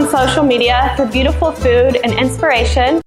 on social media for beautiful food and inspiration.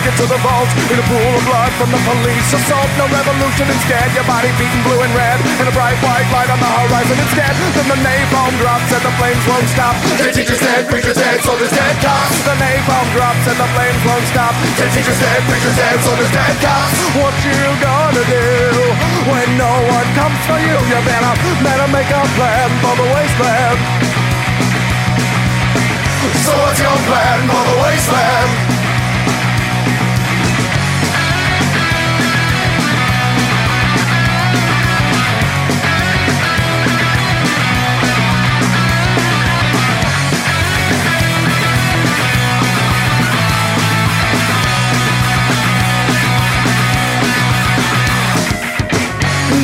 It to the vault. In a pool of blood from the police assault. No revolution instead. Your body beaten blue and red. And a bright white light on the horizon instead. Then the napalm drops and the flames won't stop. Dead teachers dead, preachers dead, soldiers dead, cops. The napalm drops and the flames won't stop. Dead teachers dead, preachers dead, soldiers dead, cops. What you gonna do when no one comes for you? You better, better make a plan for the wasteland. So what's your plan for the wasteland?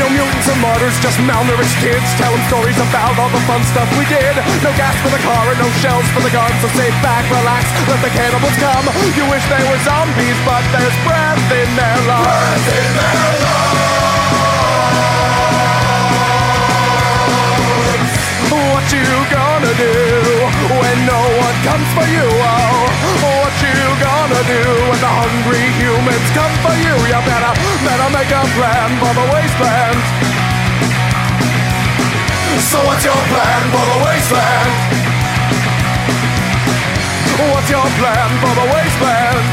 No mutants or martyrs, just malnourished kids telling stories about all the fun stuff we did. No gas for the car and no shells for the gun, so sit back, relax, let the cannibals come. You wish they were zombies, but there's breath in their lungs. Breath in their lungs. What you gonna do when no one comes for you? Oh, what you gonna do when the hungry humans come for you? You better, better make a plan for the wasteland. So what's your plan for the wasteland? What's your plan for the wasteland?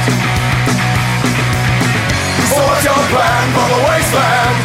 So what's your plan for the wasteland?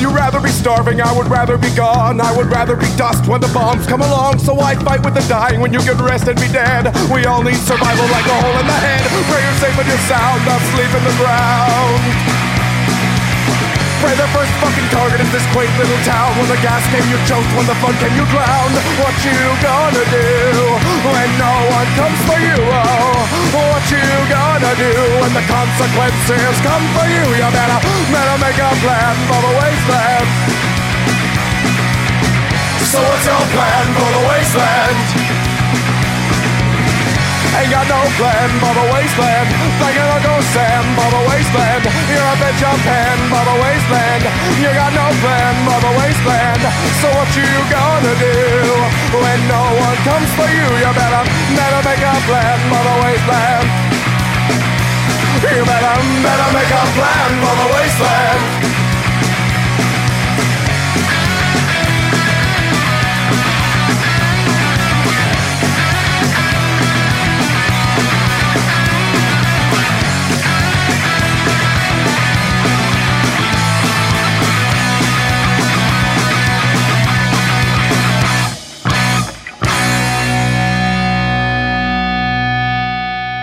Would you rather be starving? I would rather be gone. I would rather be dust when the bombs come along. So I fight with the dying when you get rest and be dead. We all need survival like a hole in the head. Pray you're safe and you're sound, asleep in the ground. Pray the first fucking target is this quaint little town. When the gas came, you choked. When the fun came, you drowned. What you gonna do when no one comes for you? Oh, what you gonna do when the consequences come for you? You better, better make a plan for the wasteland. So what's your plan for the wasteland? Ain't got no plan the wasteland. Thinking Uncle Sam for the wasteland. You're up at Japan for the wasteland. You got no plan the wasteland. So what you gonna do when no one comes for you? You better, better make a plan the wasteland. You better, better make a plan the wasteland.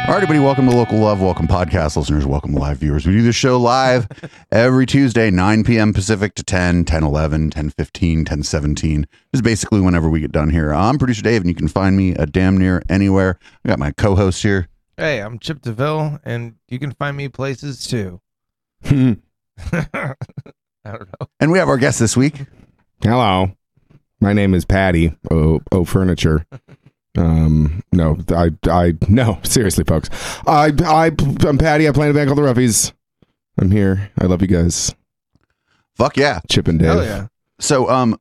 All right, everybody, welcome to Local Love. Welcome, podcast listeners. Welcome, live viewers. We do this show live every Tuesday, 9 p.m. Pacific to 10, 10 11, 10 15, 10 17. This is basically whenever we get done here. I'm producer Dave, and you can find me a damn near anywhere. I got my co host here. Hey, I'm Chip DeVille, and you can find me places too. Hmm. I don't know. And we have our guest this week. Hello, my name is Patty O, o Furniture. Um, no, I, I, no, seriously, folks. I, I, I'm Patty. I play in a band called the Roughies. I'm here. I love you guys, Fuck yeah. Chip and Dave, Hell yeah. So, um,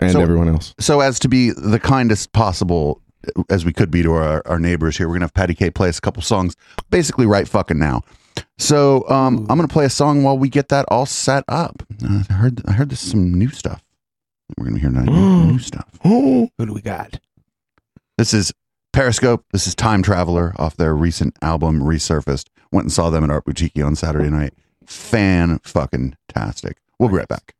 and So- everyone else. so as to be the kindest possible as we could be to our, our neighbors here, we're gonna have Patty K play us a couple songs, basically right fucking now. So um, I'm gonna play a song while we get that all set up. Uh, I heard I heard this some new stuff. We're gonna hear now new, new stuff. Oh, Who do we got? This is Periscope. This is Time Traveler off their recent album Resurfaced. Went and saw them at Art Boutiki on Saturday night. Fan fucking tastic. We'll be right back.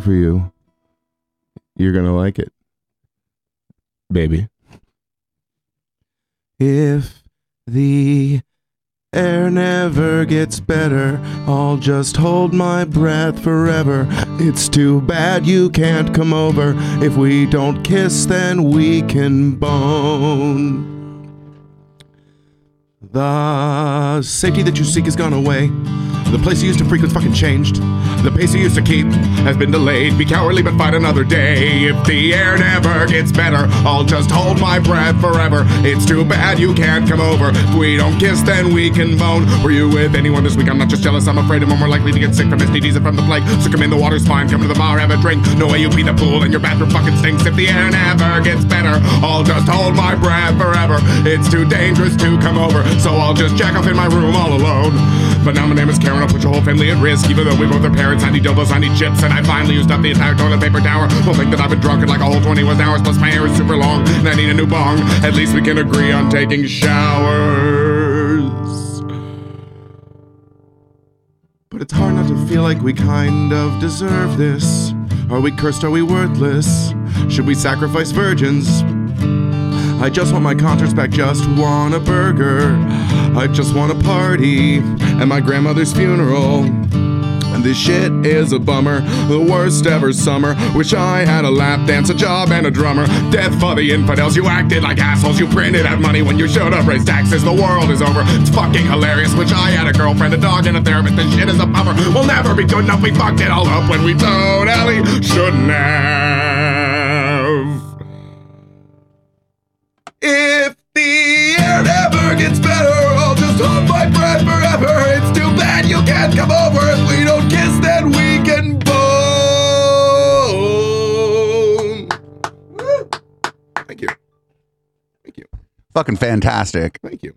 song for you. You're going to like it, baby. If the air never gets better, I'll just hold my breath forever. It's too bad you can't come over. If we don't kiss, then we can bone. The safety that you seek has gone away. The place you used to frequent fucking changed. The pace you used to keep has been delayed. Be cowardly, but fight another day. If the air never gets better, I'll just hold my breath forever. It's too bad you can't come over. If we don't kiss, then we can bone. Were you with anyone this week? I'm not just jealous. I'm afraid I'm more likely to get sick from STDs and from the plague. So come in, the water's fine. Come to the bar, have a drink. No way you pee the pool, and your bathroom fucking stinks. If the air never gets better, I'll just hold my breath forever. It's too dangerous to come over, so I'll just jack off in my room all alone. But now my name is Karen, I'll put your whole family at risk. Even though we both are parents, I need dildos, I need chips, and I finally used up the entire toilet paper tower. We'll think that I've been drunk in like a whole 21 hours, plus my hair is super long, and I need a new bong. At least we can agree on taking showers. But it's hard not to feel like we kind of deserve this. Are we cursed? Are we worthless? Should we sacrifice virgins? I just want my concerts back, just want a burger. I just want a party at my grandmother's funeral. And this shit is a bummer, the worst ever summer. Wish I had a lap dance, a job, and a drummer. Death for the infidels, you acted like assholes. You printed out money when you showed up, raised taxes. The world is over. It's fucking hilarious. Wish I had a girlfriend, a dog, and a therapist. This shit is a bummer. We'll never be good enough. We fucked it all up when we totally shouldn't have. Fucking fantastic. Thank you.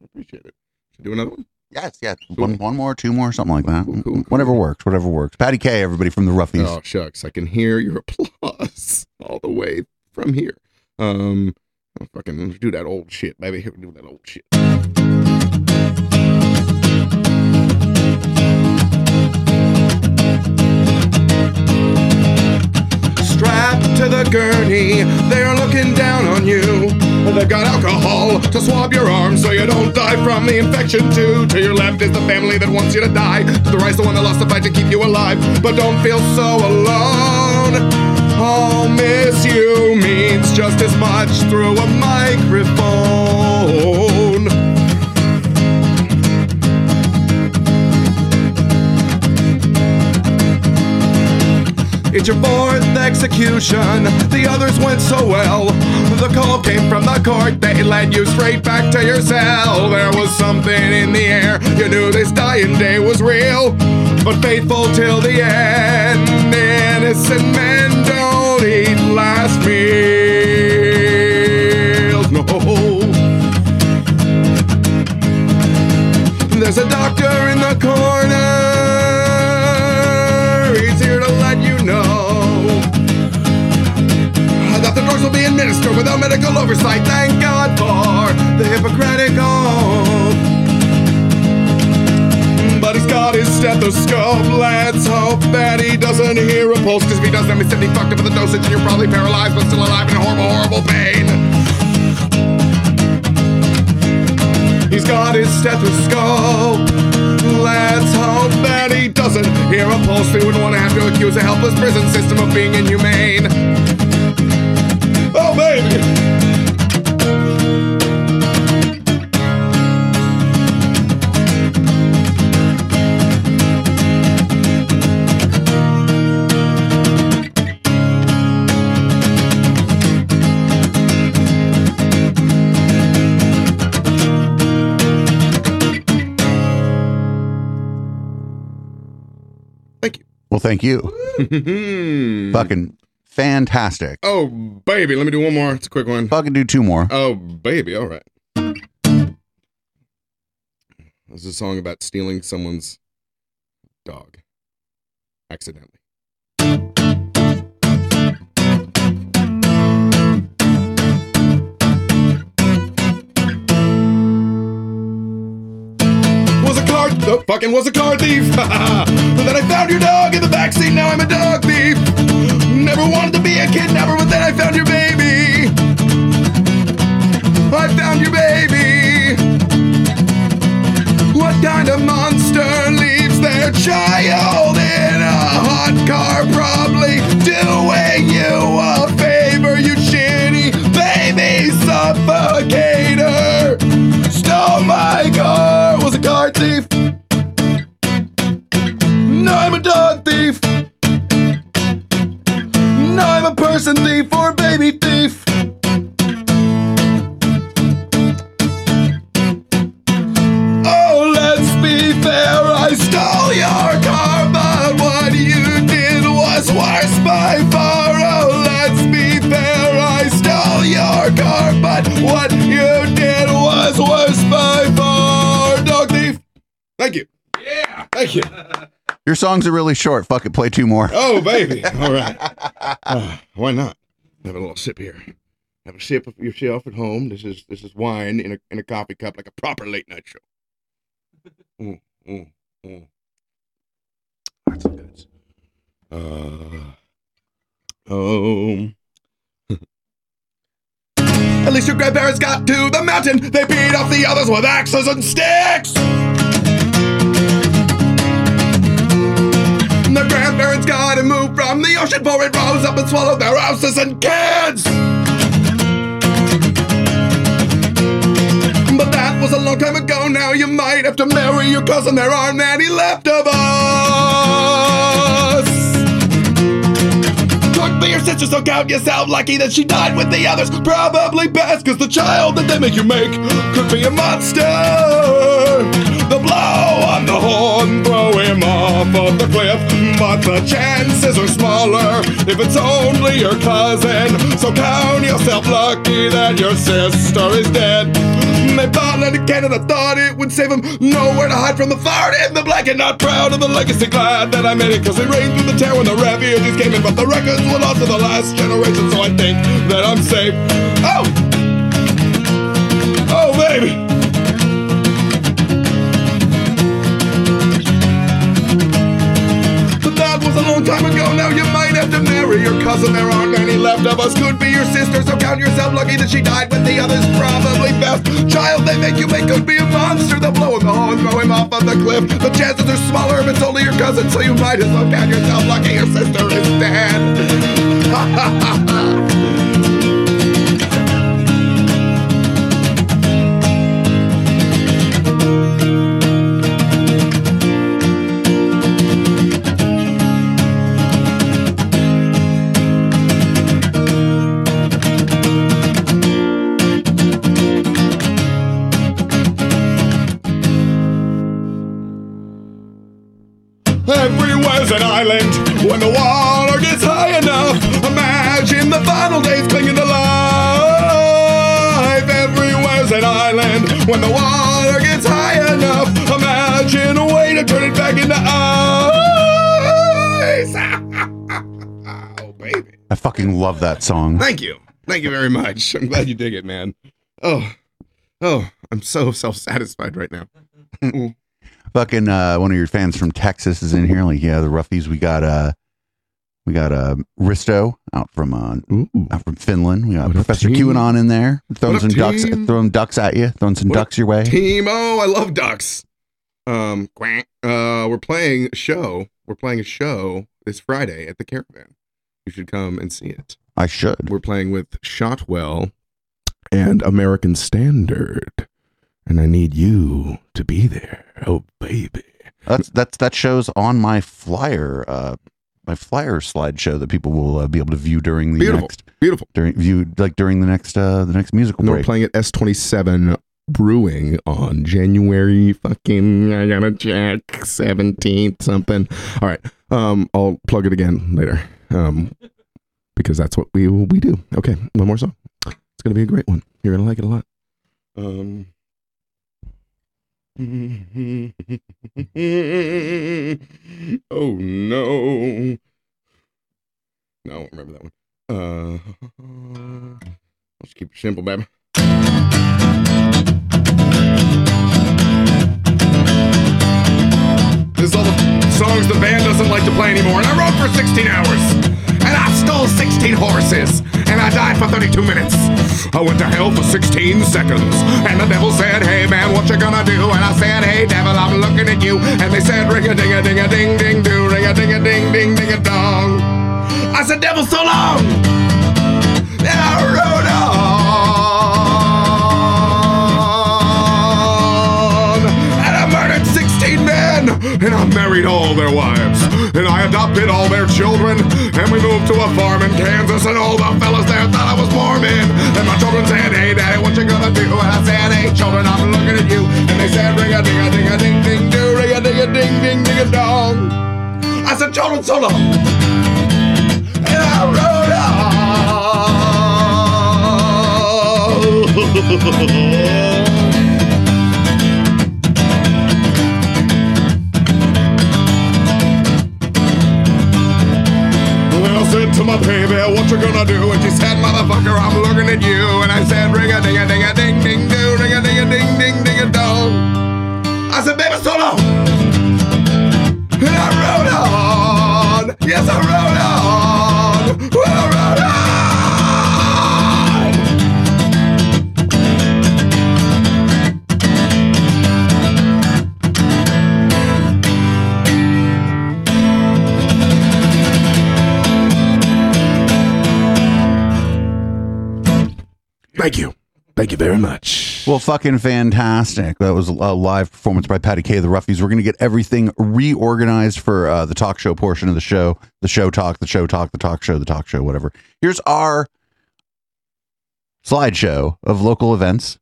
I appreciate it. Should do another one? Yes, yes. One, one more, two more, something like that. Cool, cool, cool. Whatever works, whatever works. Patty K, everybody from the Roughies. Oh shucks, I can hear your applause all the way from here. Um, I'll fucking do that old shit, baby. Here we do that old shit. Strapped to the gurney, they're looking down on you. They've got alcohol to swab your arm so you don't die from the infection too. To your left is the family that wants you to die. To the right's the one that lost the fight to keep you alive. But don't feel so alone. I'll miss you means just as much through a microphone. It's your fourth execution. The others went so well. The call came from the court. They led you straight back to your cell. There was something in the air. You knew this dying day was real. But faithful till the end. Innocent men don't eat last meals. Administered without medical oversight. Thank God for the Hippocratic oath. But he's got his stethoscope. Let's hope that he doesn't hear a pulse. Cause if he does, then he's simply fucked up with the dosage and you're probably paralyzed but still alive in horrible, horrible pain. He's got his stethoscope. Let's hope that he doesn't hear a pulse. We wouldn't want to have to accuse a helpless prison system of being inhumane. Thank you. Well, thank you. Fucking fantastic. Oh, baby, let me do one more. It's a quick one. Fucking do two more. Oh, baby, all right. This is a song about stealing someone's dog accidentally. Was a car, the fucking was a car thief. then I found your dog in the backseat. Now I'm a dog thief. Found your songs are really short. Fuck it, play two more. Oh, baby. All right. Uh, why not? Have a little sip here. Have a sip of yourself at home. This is this is wine in a in a coffee cup like a proper late night show. That's good. Uh, um. At least your grandparents got to the mountain. They beat off the others with axes and sticks. The grandparents got to move from the ocean for it rose up and swallowed their houses and kids. But that was a long time ago. Now you might have to marry your cousin. There aren't any left of us. Talk to your sister, so count yourself lucky that she died with the others. Probably best, cause the child that they make you make could be a monster. The blow on the horn, throw him off of the cliff. But the chances are smaller if it's only your cousin. So count yourself lucky that your sister is dead. They bought Leonard Canada, thought it would save him. Nowhere to hide from the fire in the black and not proud of the legacy. Glad that I made it, cause it rained through the tear when the refugees came in. But the records were lost to the last generation, so I think that I'm safe. Oh! Oh, baby! Cousin. There aren't any left of us. Could be your sister, so count yourself lucky that she died with the others. Probably best. Child they make you make could be a monster. They'll blow him the horn, throw him off of the cliff. The chances are smaller if it's only your cousin, so you might as well count yourself lucky your sister is dead. Ha ha ha ha. Love that song. Thank you. Thank you very much. I'm glad you dig it, man. Oh, oh, I'm so self satisfied right now. Fucking uh, one of your fans from Texas is in here. Like, yeah, the roughies. We got uh, we got uh, Risto out from uh, out from Finland. We got What Professor team? QAnon in there, throwing some ducks, throwing ducks at you, throwing some What ducks your way. Team I love ducks. Um. Uh, we're playing a show. We're playing a show this Friday at the Caravan. You should come and see it. I should. We're playing with Shotwell and American Standard, and I need you to be there. Oh, baby. That's that's that shows on my flyer, uh, my flyer slideshow that people will uh, be able to view during the Beautiful. next Beautiful. during view like during the next uh the next musical And we're break. playing at S27 Brewing on January fucking I gotta check 17th something. All right. Um I'll plug it again later. Um because that's what we we do. Okay, one more song. It's gonna be a great one. You're gonna like it a lot. Um Oh no. No, I won't remember that one. Uh let's keep it simple, baby. This all the songs the band doesn't like to play anymore, and I wrote for 16 hours. And I stole 16 horses, and I died for 32 minutes. I went to hell for 16 seconds, and the devil said, Hey man, what you gonna do? And I said, Hey devil, I'm looking at you. And they said, Ring a ding a ding a ding ding do, ring a ding a ding ding ding a dong. I said, Devil, so long. And I married all their wives. And I adopted all their children. And we moved to a farm in Kansas. And all the fellas there thought I was Mormon. And my children said, Hey, daddy, what you gonna do? And I said, Hey, children, I'm looking at you. And they said, Ring a ding a ding a ding ding do. Ring a ding a ding ding ding a dong. I said, Children, so long. And I rode on. to my baby, what you gonna do? And she said, motherfucker, I'm looking at you. And I said, ring a ding a ding a ding ding do, ring a ding a ding ding ding a dong. I said, baby, so. And I rode on. Yes, I rode on. Thank you. Thank you very much. Well, fucking fantastic. That was a live performance by Patty K. of The Ruffies. We're going to get everything reorganized for uh, the talk show portion of the show. The show talk, the show talk, the talk show, the talk show, whatever. Here's our slideshow of local events,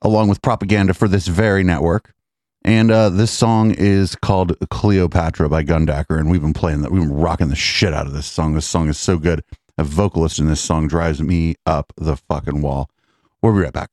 along with propaganda for this very network. And uh, this song is called Cleopatra by Gundacker. And we've been playing that. We've been rocking the shit out of this song. This song is so good. A vocalist in this song drives me up the fucking wall. We'll be right back.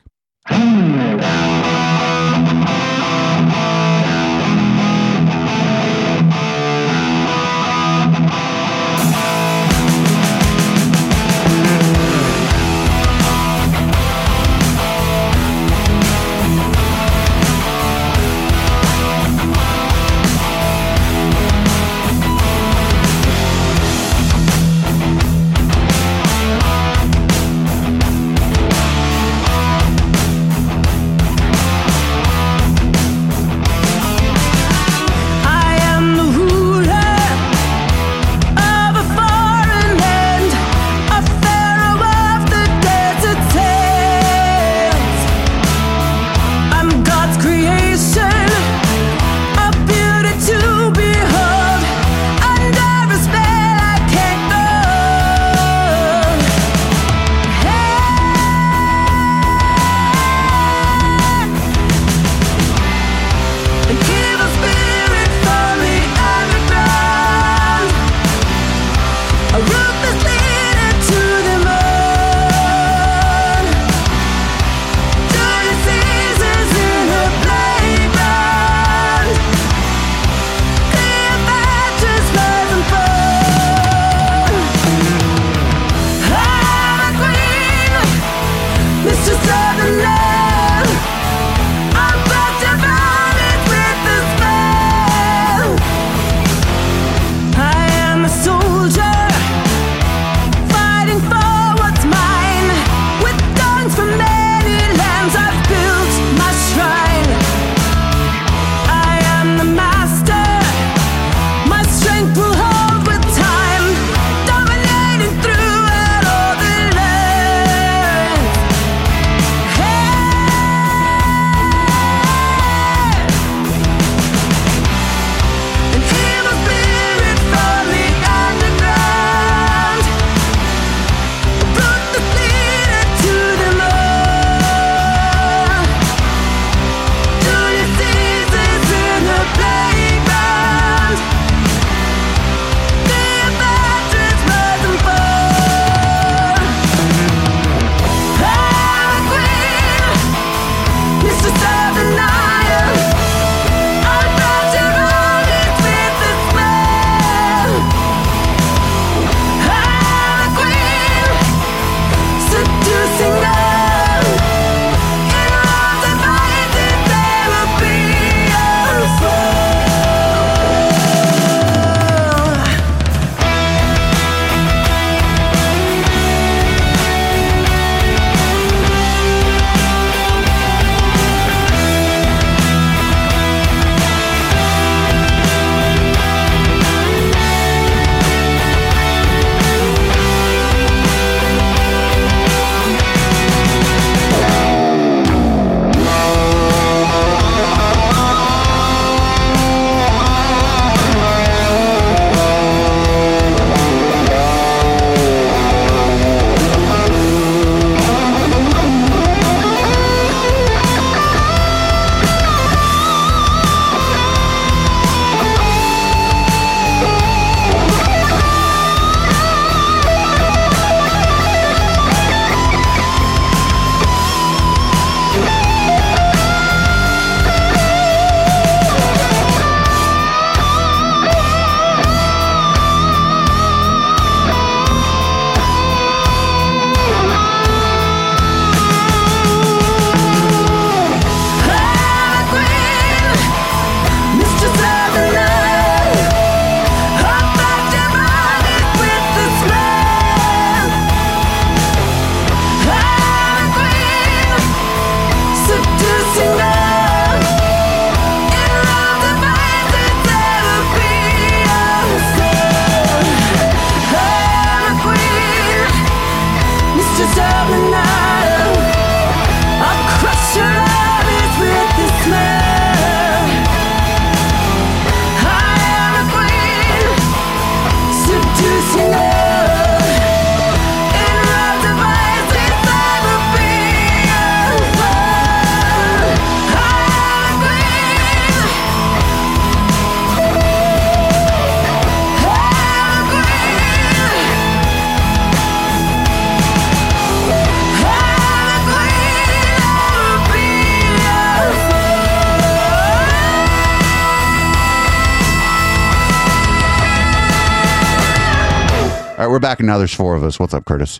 Back, and now there's four of us. What's up, Curtis?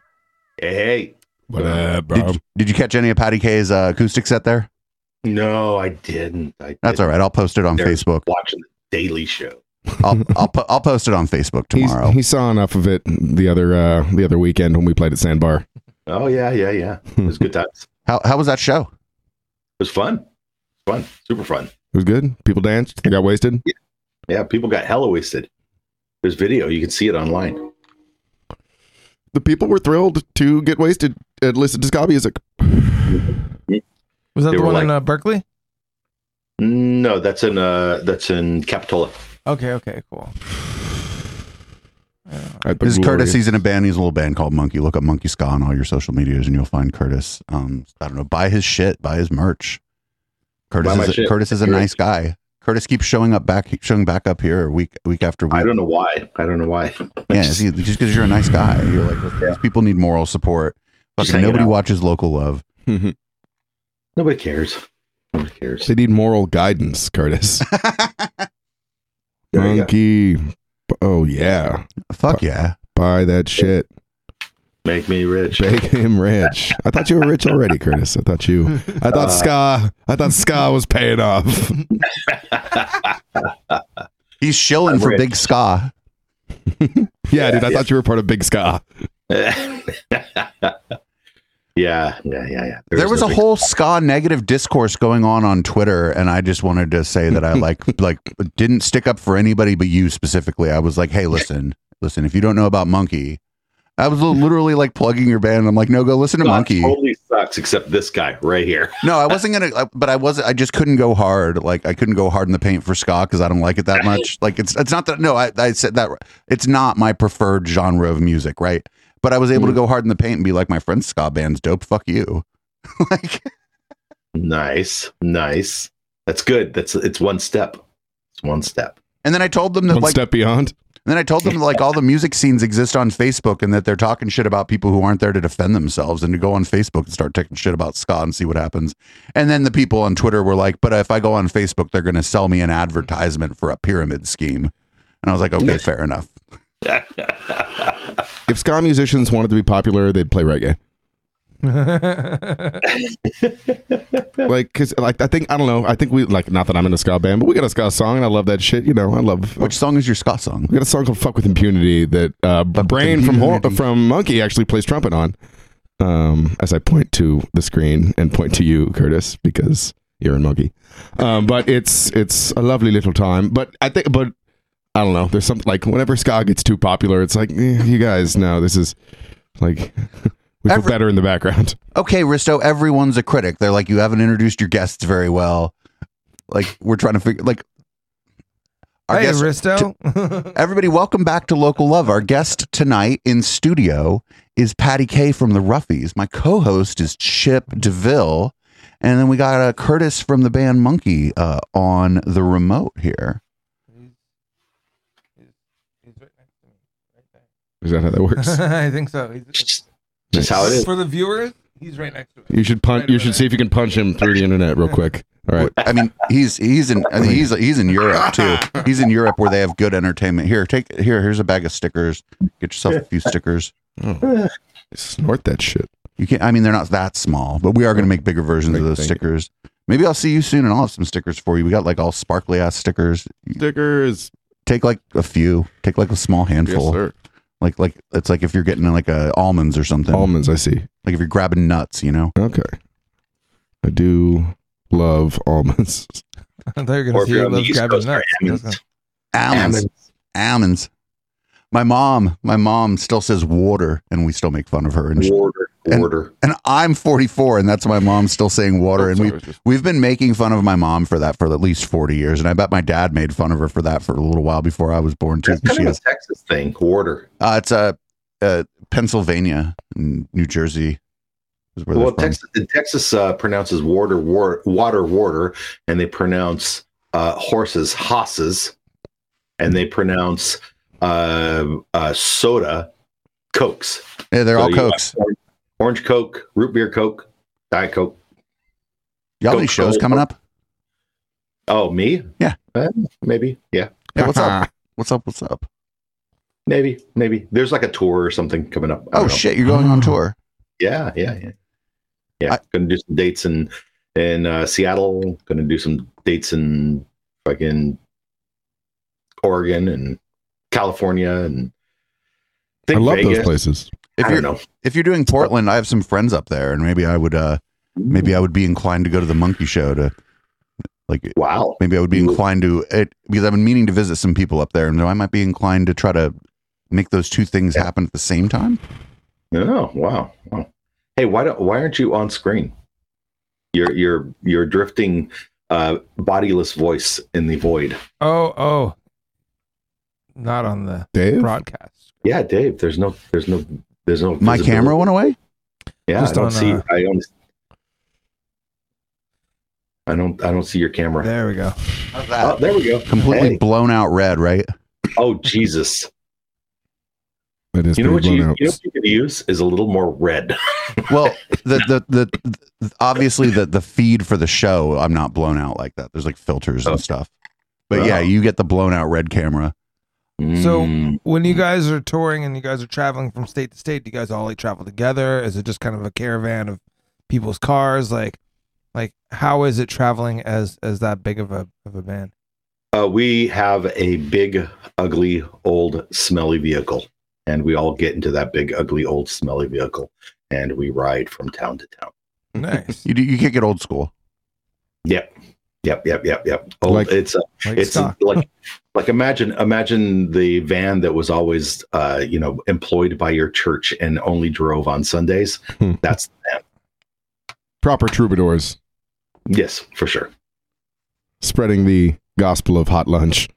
Hey, What up, Did, bro? you- did you catch any of Patty K's uh, acoustic set there? no, I didn't. I That's all right. I'll post it on They're Facebook. Watching the Daily Show. I'll I'll, po- I'll post it on Facebook He's- tomorrow. He saw enough of it the other uh, the other weekend when we played at Sandbar. Oh yeah, yeah, yeah. It was good times. It How how was that show? It was fun. Fun, super fun. It was good. People danced. They got wasted. Yeah. Yeah, people got hella wasted. There's video. You can see it online. The people were thrilled to get wasted and listen to ska music. Was that They the were one in uh, Berkeley? No, that's in uh, that's in Capitola. Okay, okay, cool. At the This is Curtis. He's in a band. He's a little band called Monkey. Look up Monkey Ska on all your social medias, and you'll find Curtis. Um, I don't know. Buy his shit. Buy his merch. Curtis Buy is a, shit. Curtis is a nice guy. Curtis keeps showing up back, showing back up here week week after week. I don't know why. I don't know why. Yeah, see, just because you're a nice guy, you're like "Listen, these people need moral support. Fucking nobody watches local love. Mm-hmm. Nobody cares. Nobody cares. They need moral guidance, Curtis. There you. Monkey. Oh yeah. Fuck yeah. Buy that shit. Make me rich. Make him rich. I thought you were rich already, Curtis. I thought you I thought Uh, ska I thought ska was paying off. He's shilling I'm for rich. big ska. Yeah, dude, I yeah. thought you were part of Big Ska. yeah, yeah, yeah, yeah. there was no a big- whole ska negative discourse going on on Twitter, and I just wanted to say that I like like didn't stick up for anybody but you specifically. I was like, hey, listen, listen, if you don't know about Monkey, I was literally like plugging your band. I'm like, no, go listen to God Monkey. Totally sucks, except this guy right here. No, I wasn't gonna, but I wasn't. I just couldn't go hard. Like I couldn't go hard in the paint for ska because I don't like it that much. Like it's it's not that. No, I, I said that it's not my preferred genre of music, right? But I was able to hmm. go hard in the paint and be like, my friend's ska band's dope. Fuck you. like Nice, nice. That's good. That's it's one step. It's one step. And then I told them that One like step beyond. And then I told them like all the music scenes exist on Facebook and that they're talking shit about people who aren't there to defend themselves and to go on Facebook and start taking shit about ska and see what happens. And then the people on Twitter were like, "But if I go on Facebook, they're going to sell me an advertisement for a pyramid scheme." And I was like, "Okay, fair enough." If ska musicians wanted to be popular, they'd play reggae. Like, cause like I think I don't know. I think we like not that I'm in a ska band, but we got a ska song, and I love that shit. You know, I love. Which song is your ska song? we got a song called "Fuck with Impunity" that uh, with Brain from Hor- Impunity. from Monkey actually plays trumpet on. Um, as I point to the screen and point to you, Curtis, because you're in Monkey. Um, but it's it's a lovely little time. But I think, but I don't know. There's something like whenever ska gets too popular, it's like eh, you guys know this is like we feel Every- better in the background. Okay, Risto, everyone's a critic. They're like, you haven't introduced your guests very well. Like, we're trying to figure, like, our hey, guest, Risto. everybody, welcome back to Local Love. Our guest tonight in studio is Patty K from the Ruffies. My co host is Chip DeVille. And then we got uh, Curtis from the band Monkey uh, on the remote here. Is that how that works? I think so. He's, Just, just how it is. For the viewers, he's right next to it. You should punch. Right You should see if you can punch him through the internet real quick. All right. I mean, he's he's in I mean, he's he's in Europe too. He's in Europe where they have good entertainment. Here, take here. Here's a bag of stickers. Get yourself a few stickers. Oh. Snort that shit. You can not I mean, they're not that small, but we are going to make bigger versions of those thank you. stickers. Maybe I'll see you soon, and I'll have some stickers for you. We got like all sparkly ass stickers. Stickers. Take like a few. Take like a small Yes, handful. sir. Like like it's like if you're getting like a almonds or something. Almonds. I see. like if you're grabbing nuts, you know. Okay. I do love almonds. I thought you were going to if see you're he on the loves East grabbing nuts. almonds. Almonds. Almonds. Almonds. My mom, my mom still says water, and we still make fun of her. And she- Order, And- and I'm 44, and that's my mom still saying water. Oh, and sorry, we it's just- we've been making fun of my mom for that for at least 40 years, and I bet my dad made fun of her for that for a little while before I was born too. That's kind She of has, a Texas thing. Order. uh, it's uh, uh, Pennsylvania, and New Jersey. Is where Well. Texas, Texas uh, pronounces water, war, water, water, and they pronounce uh, horses, hosses, and they pronounce uh, uh, soda, cokes. Yeah, they're So all cokes. Orange, orange Coke, root beer Coke, Diet Coke. Y'all have any shows Coke. coming up? Oh, me? Yeah. Uh, maybe. Yeah. Hey, what's up? What's up? What's up? maybe, maybe. There's like a tour or something coming up. Oh know. shit, you're going on Oh. tour. Yeah, yeah, yeah. Yeah, I- gonna do some dates in in uh, Seattle. Gonna do some dates in fucking Oregon and California and I think love Vegas. those places. If I you're don't know. if you're doing Portland, I have some friends up there, and maybe I would uh maybe I would be inclined to go to the Monkey Show to like Wow. maybe I would be inclined to it because I've been meaning to visit some people up there, and I might be inclined to try to make those two things happen at the same time. Oh, wow. wow. Hey, why don't why aren't you on screen? You're you're you're drifting uh bodiless voice in the void. Oh, oh. Not on the Dave? broadcast. Yeah, Dave, there's no there's no there's no My visibility. camera went away. Yeah, Just I don't on, see uh, I don't I don't I don't see your camera. There we go. How's Oh, there we go. Completely Hey. blown out red, right? Oh Jesus. That is You know what you, blown you know what you could use is a little more red. Well, the, the the the obviously the the feed for the show, I'm not blown out like that. There's like filters Oh. and stuff. But yeah, Oh. you get the blown out red camera. So Mm. when you guys are touring and you guys are traveling from state to state, do you guys all like travel together? Is it just kind of a caravan of people's cars? Like, like how is it traveling as as that big of a of a band? Uh, we have a big, ugly, old, smelly vehicle, and we all get into that big, ugly, old, smelly vehicle, and we ride from town to town. Nice. You do- you can't get old school. Yep, yep, yep, yep, yep. Old, Like- it's uh, Like it's stock. like like imagine imagine the van that was always uh, you know employed by your church and only drove on Sundays. Hmm. That's the van. Proper troubadours Yes, for sure. spreading the gospel of hot lunch.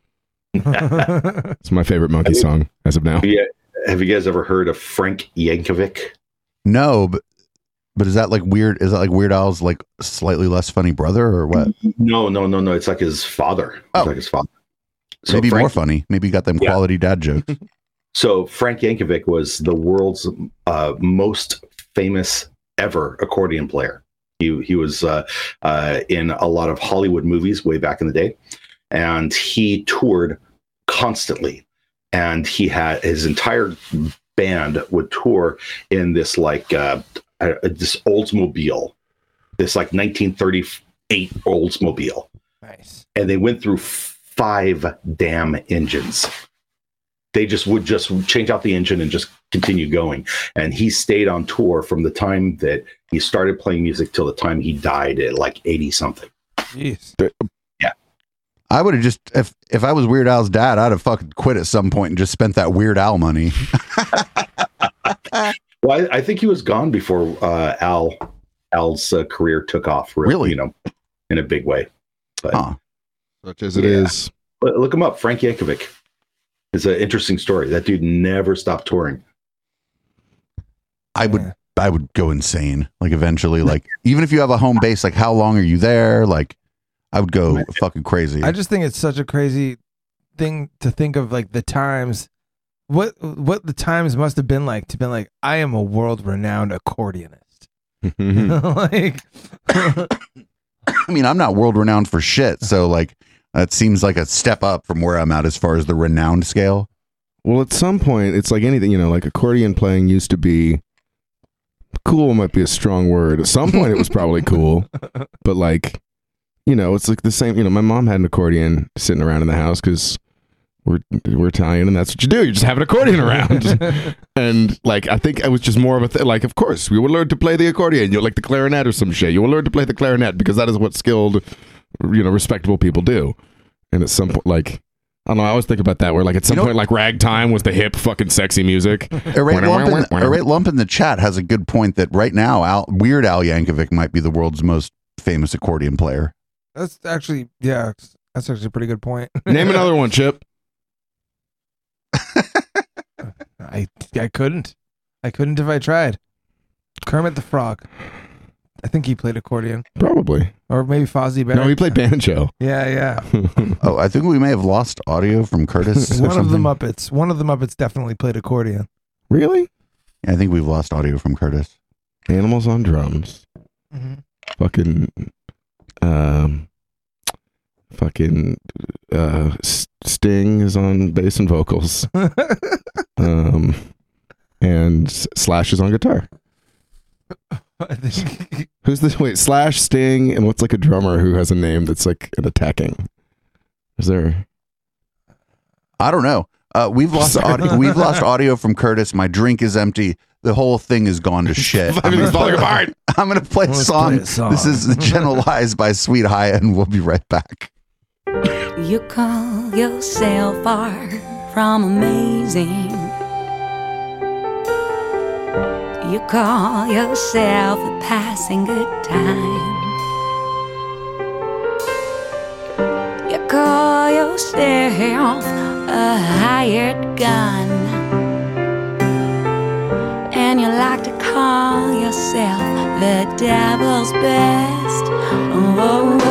It's my favorite monkey song as of now. Yeah. Have you guys ever heard of Frank Yankovic? No, but but is that like weird? Is that like Weird Al's like slightly less funny brother or what? No, no, no, no. It's like his father. It's Oh. like his father. So Maybe Frank, more funny. Maybe you got them Yeah. quality dad jokes. So Frank Yankovic was the world's uh, most famous ever accordion player. He he was uh, uh, in a lot of Hollywood movies way back in the day, and he toured constantly. And he had his entire band would tour in this like uh, uh, this Oldsmobile, this like 1938 Oldsmobile nice. and they went through five damn engines. They just would just change out the engine and just continue going. And he stayed on tour from the time that he started playing music till the time he died at like 80 something. Jeez. I would have just if if I was Weird Al's dad, I'd have fucking quit at some point and just spent that Weird Al money. Well, I, I think he was gone before uh, Al Al's uh, career took off, really, Really? you know, in a big way. But Huh. Such as it Yeah. is. but look him up, Frank Yankovic. It's an interesting story. That dude never stopped touring. I would Yeah. I would go insane. Like eventually, like even if you have a home base, like how long are you there? Like I would go fucking crazy. I just think it's such a crazy thing to think of like the times what what the times must have been like to be like I am a world renowned accordionist. like I mean, I'm not world renowned for shit, so like that seems like a step up from where I'm at as far as the renowned scale. Well, at some point, it's like anything, you know, like accordion playing used to be cool, might be a strong word. At some point, it was probably cool, but like, you know, it's like the same. You know, my mom had an accordion sitting around in the house because we're we're Italian, and that's what you do. You just have an accordion around, and like, I think it was just more of a thing. Like, of course, we will learn to play the accordion. You like the clarinet or some shit. You will learn to play the clarinet because that is what skilled, you know, respectable people do. And at some point, like. I don't know. I always think about that. Where like at some You know- point, like ragtime was the hip fucking sexy music. Irate Lump, in, Irate Lump in the chat has a good point that right now, Al, Weird Al Yankovic might be the world's most famous accordion player. that's actually yeah, that's actually a pretty good point. Name another one, Chip. I I couldn't. I couldn't if I tried. Kermit the Frog. I think he played accordion. Probably. Or maybe Fozzie Bear. No, he played banjo. Yeah, yeah. Oh, I think we may have lost audio from Curtis. or One of the something. Muppets. One of the Muppets definitely played accordion. really? I think we've lost audio from Curtis. Animals on drums. Fucking. Um. Fucking. Uh, Sting is on bass and vocals. Um, and Slash is on guitar. Who's the wait? Slash, Sting, and what's like a drummer who has a name that's like an attacking? Is there? I don't know. Uh, we've lost audio. We've lost audio from Curtis. My drink is empty. The whole thing is gone to shit. I'm gonna, falling apart. I'm gonna play a song. play a song. This is Gentle Lies by Sweet High, and we'll be right back. You call yourself far from amazing. You call yourself a passing good time. You call yourself a hired gun. And you like to call yourself the devil's best. Whoa,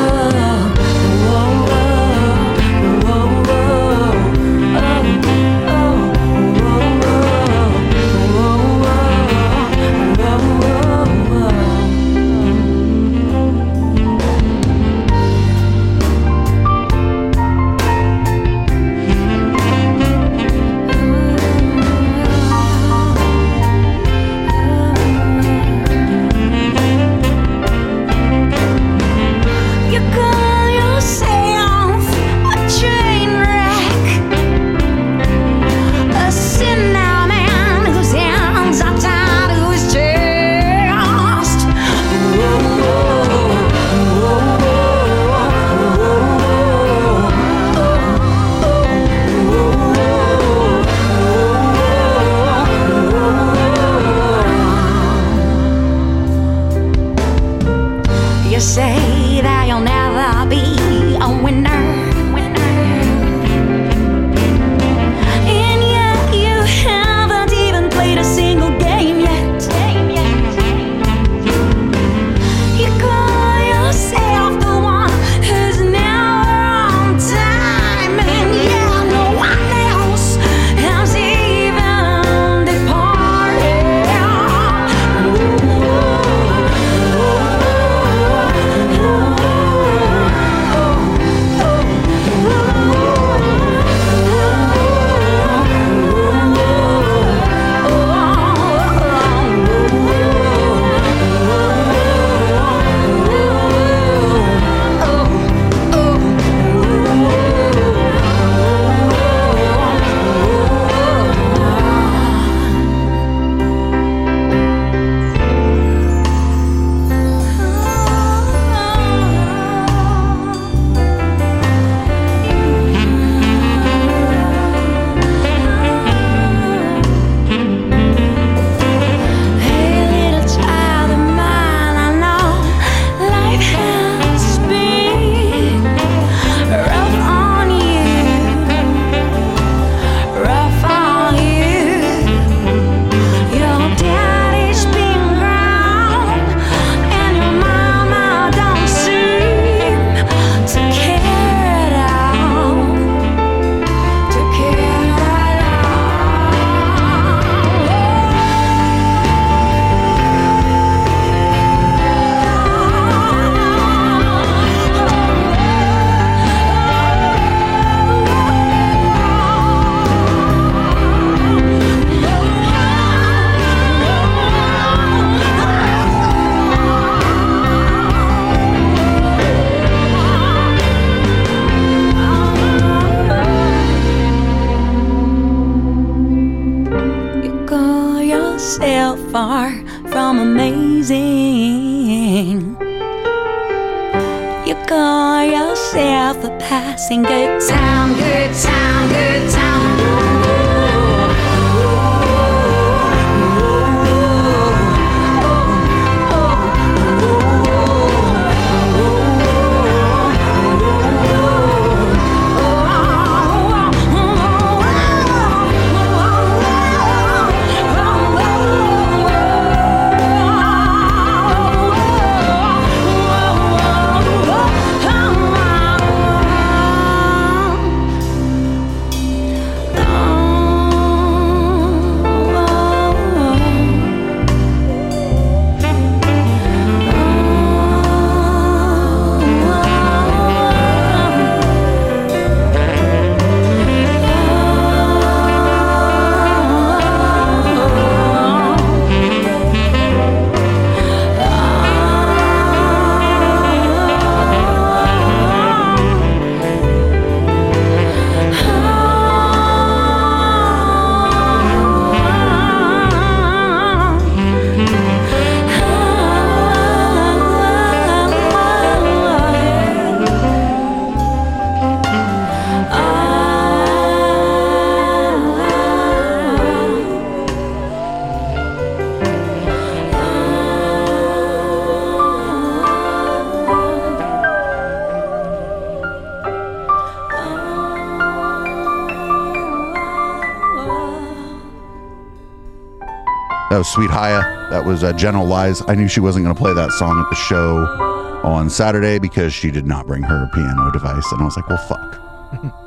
passing good time, Sweet Haya. That was uh, Gentle Lies. I knew she wasn't going to play that song at the show on Saturday because she did not bring her piano device. And I was like, well, fuck.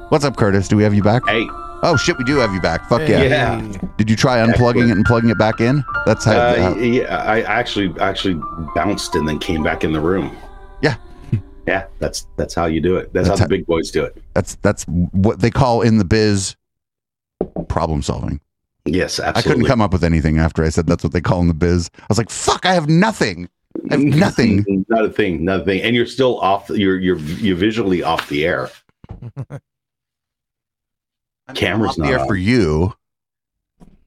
What's up, Curtis? Do we have you back? Hey, Oh, shit, we do have you back. Fuck yeah. Yeah. Did you try unplugging it and plugging it back in? That's how. uh, how- yeah, I actually actually bounced and then came back in the room. Yeah. Yeah, that's that's how you do it. That's, That's how how- the big boys do it. that's that's what they call in the biz problem solving. Yes, absolutely. I couldn't come up with anything after I said that's what they call in the biz. I was like, fuck, I have nothing. I have nothing. not a thing, not a thing. And you're still off. You're you're you're visually off the air. Camera's Off not air on. for you.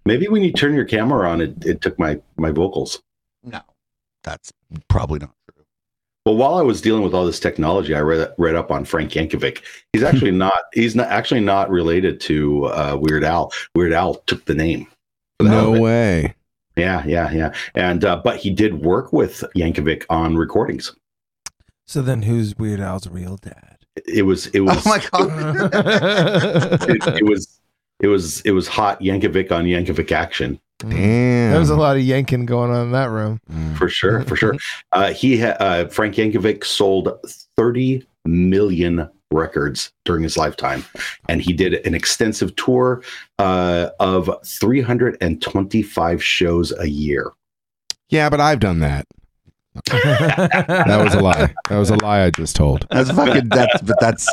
Maybe when you turn your camera on, it, it took my my vocals. No, that's probably not true. Well, while I was dealing with all this technology, I read read up on Frank Yankovic. He's actually not. He's not actually not related to uh, Weird Al. Weird Al took the name. No way. Yeah, yeah, yeah. And uh, but he did work with Yankovic on recordings. So then, who's Weird Al's real dad? It was. It was. Oh my god. it, it was. It was. It was hot Yankovic on Yankovic action Damn. There was a lot of yanking going on in that room. for sure. For sure. Uh, he ha- uh, Frank Yankovic sold thirty million records during his lifetime, and he did an extensive tour uh, of three hundred and twenty-five shows a year. Yeah, but I've done that. That was a lie. That was a lie I just told. That's fucking that's but that's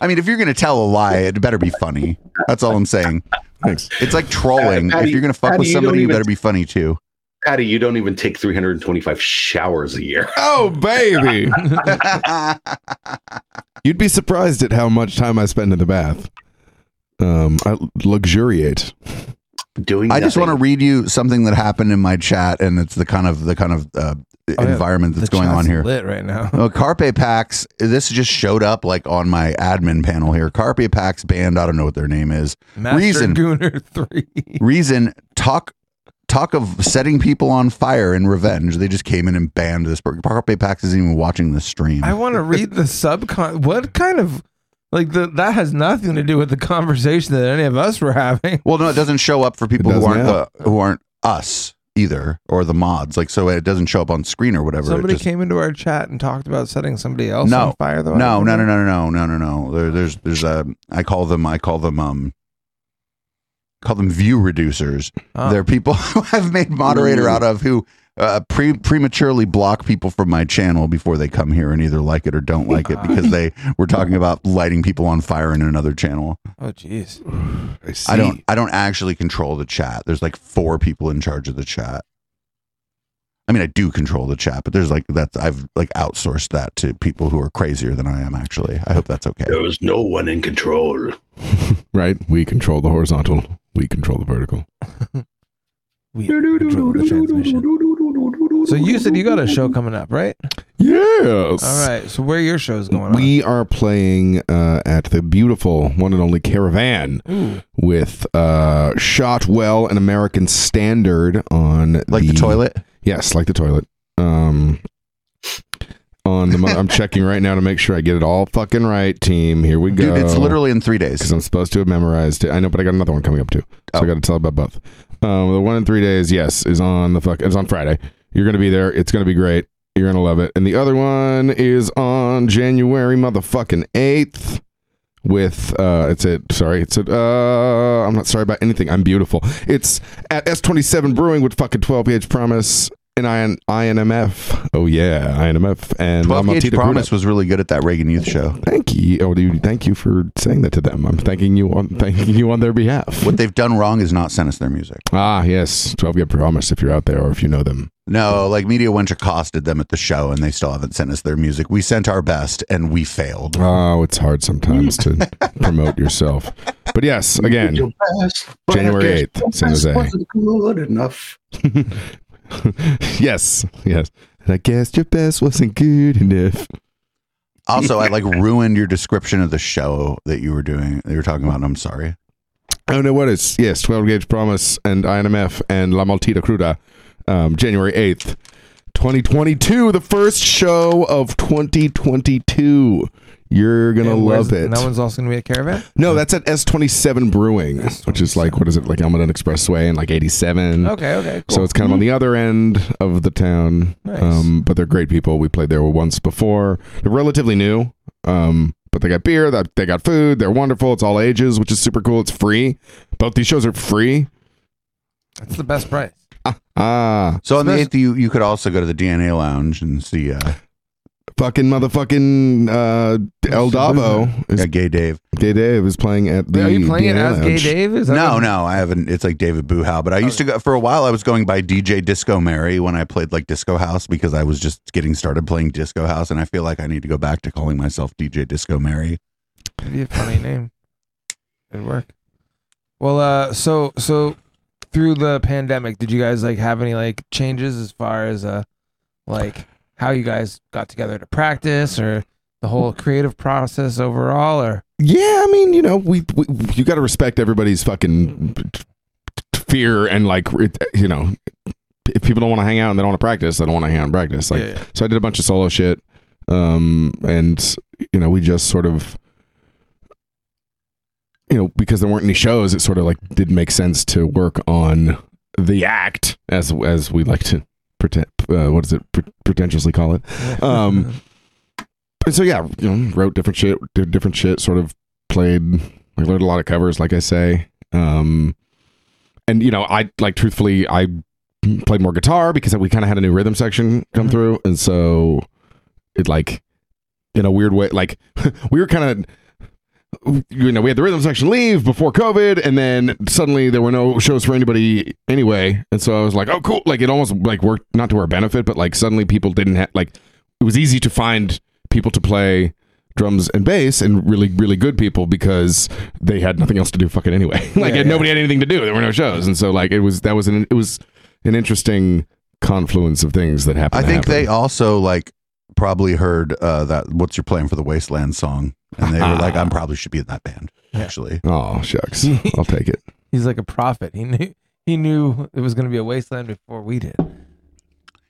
I mean, if you're gonna tell a lie, it better be funny. That's all I'm saying. Thanks. It's like trolling. Patty- if you're gonna fuck Patty, with somebody, you even- better be funny too. Patty, you don't even take three hundred and twenty-five showers a year. Oh, baby. You'd be surprised at how much time I spend in the bath. Um, I luxuriate. Doing. I just want to read you something that happened in my chat, and it's the kind of the kind of uh, Oh, yeah. environment that's The going on chat's here. Lit right now. Carpe Pax. This just showed up like on my admin panel here. Carpe Pax band. I don't know what their name is. Master Reason. Gooner three. Reason talk talk of setting people on fire in revenge. They just came in and banned this. Carpe Pax isn't even watching the stream. I want to read the subcon. What kind of like the that has nothing to do with the conversation that any of us were having. well, no, it doesn't show up for people who aren't the, who aren't us either, or the mods. Like, so it doesn't show up on screen or whatever. Somebody just- came into our chat and talked about setting somebody else No. on fire. Though. No, no, no, no, no, no, no, no. There, there's, there's a. I call them. I call them. Um. Call them view reducers. Oh. They're people who I've made moderator out of who uh, pre- prematurely block people from my channel before they come here and either like it or don't like it because they were talking about lighting people on fire in another channel. Oh, jeez. I see. I don't. I don't actually control the chat. There's like four people in charge of the chat. I mean, I do control the chat, but there's like that's I've like outsourced that to people who are crazier than I am. Actually, I hope that's okay. There was no one in control. Right? We control the horizontal. We control the vertical. We control the transmission. So you said you got a show coming up, right? Yes. All right. So where are your shows going on? We are playing uh, at the beautiful one and only Caravan Ooh. with uh, Shotwell and American Standard on Like the toilet. Yes, like the toilet. Um, on the mo- I'm checking right now to make sure I get it all fucking right. Team, here we go. Dude, it's literally in three days. because I'm supposed to have memorized it. I know, but I got another one coming up too, so Oh. I got to tell about both. Um, the one in three days, yes, is on the fuck. It's on Friday. You're gonna be there. It's gonna be great. You're gonna love it. And the other one is on January motherfucking eighth. With uh, it's at sorry, it's at uh, I'm not sorry about anything. I'm beautiful. It's at S27 Brewing with fucking 12 gauge promise and IN, INMF. Oh yeah, INMF and La 12 gauge promise Cruda. was really good at that Reagan Youth Show. Thank you. Oh, dude, thank you for saying that to them. I'm thanking you on thanking you on their behalf. What they've done wrong is not sent us their music. Ah, yes, 12 Gauge Promise if you're out there or if you know them. No, like Media Winch accosted them at the show and they still haven't sent us their music. We sent our best and we failed. Oh, it's hard sometimes to promote yourself. But yes, again, best, January 8th, San Jose. wasn't good enough. yes, yes. And I guess your best wasn't good enough. Also, I like ruined your description of the show that you were doing. You were talking about. And I'm sorry. I don't know what it's. Yes, 12 Gauge Promise and INMF and La Maldita Cruda, um, January 8th, 2022, the first show of 2022. You're gonna And love it. And that one's also gonna be a caravan. no, that's at S27 Brewing, which is like what is it like Almaden Expressway and like 87. Okay, okay, cool. So it's kind of on the other end of the town. Nice. Um, but they're great people. We played there once before. They're relatively new. Um, but they got beer, that they got food. They're wonderful. It's all ages, which is super cool. It's free. Both these shows are free. That's the best price. Ah, So on the eighth, you you could also go to the DNA Lounge and see uh, fucking motherfucking uh, El Davo is uh, Gay Dave. Gay Dave is playing at the. Are you playing it as Gay Dave? Is that No, what- no, I haven't. It's like David Buhow, but I used to go for a while. I was going by DJ Disco Mary when I played like Disco House because I was just getting started playing Disco House, and I feel like I need to go back to calling myself DJ Disco Mary. It'd be a funny name. It'd work. Well, uh, so so through the pandemic, did you guys like have any like changes as far as uh, like how you guys got together to practice or the whole creative process overall, or Yeah, I mean, you know, we, we you got to respect everybody's fucking fear and like, you know, if people don't want to hang out and they don't want to practice, they don't want to hang out and practice. Like, Yeah, yeah. so I did a bunch of solo shit, um, and you know, we just sort of, you know, because there weren't any shows, it sort of like didn't make sense to work on the act as as we like to pretend. Uh, what does it pre- pretentiously call it? Um, and so yeah, you know, wrote different shit, did different shit, sort of played, I learned a lot of covers, like I say. Um, and you know, I like truthfully, I played more guitar because we kind of had a new rhythm section come Mhm. through, and so it like in a weird way, like we were kind of. You know, we had the rhythm section leave before COVID, and then suddenly there were no shows for anybody anyway. And so I was like, "Oh, cool!" Like it almost like worked not to our benefit, but like suddenly people didn't have like it was easy to find people to play drums and bass and really really good people because they had nothing else to do fucking anyway like Yeah, yeah. nobody had anything to do there were no shows and so like it was that was an it was an interesting confluence of things that happened I think they also like probably heard uh, that "What's Your Plan for the Wasteland" song, and they were like, "I probably should be in that band." Yeah. Actually, oh shucks i'll take it he's like a prophet. He knew he knew it was going to be a wasteland before we did.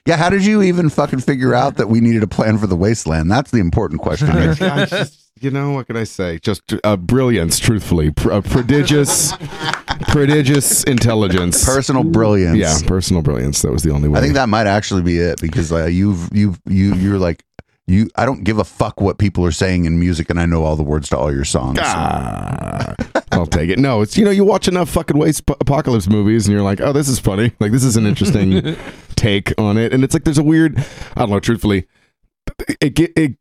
yeah. How did you even fucking figure out that we needed a plan for the Wasteland? That's the important question. here. I just- you know what can i say just uh, brilliance truthfully Pr- uh, prodigious prodigious intelligence Personal brilliance. yeah personal brilliance that was the only way I think that might actually be it because uh, you've you've you you're like you. I don't give a fuck what people are saying in music, and I know all the words to all your songs. Ah, I'll take it. No, it's you know you watch enough fucking waste p- apocalypse movies and you're like, oh, this is funny. Like this is an interesting take on it, and it's like there's a weird. I don't know. Truthfully, it it. it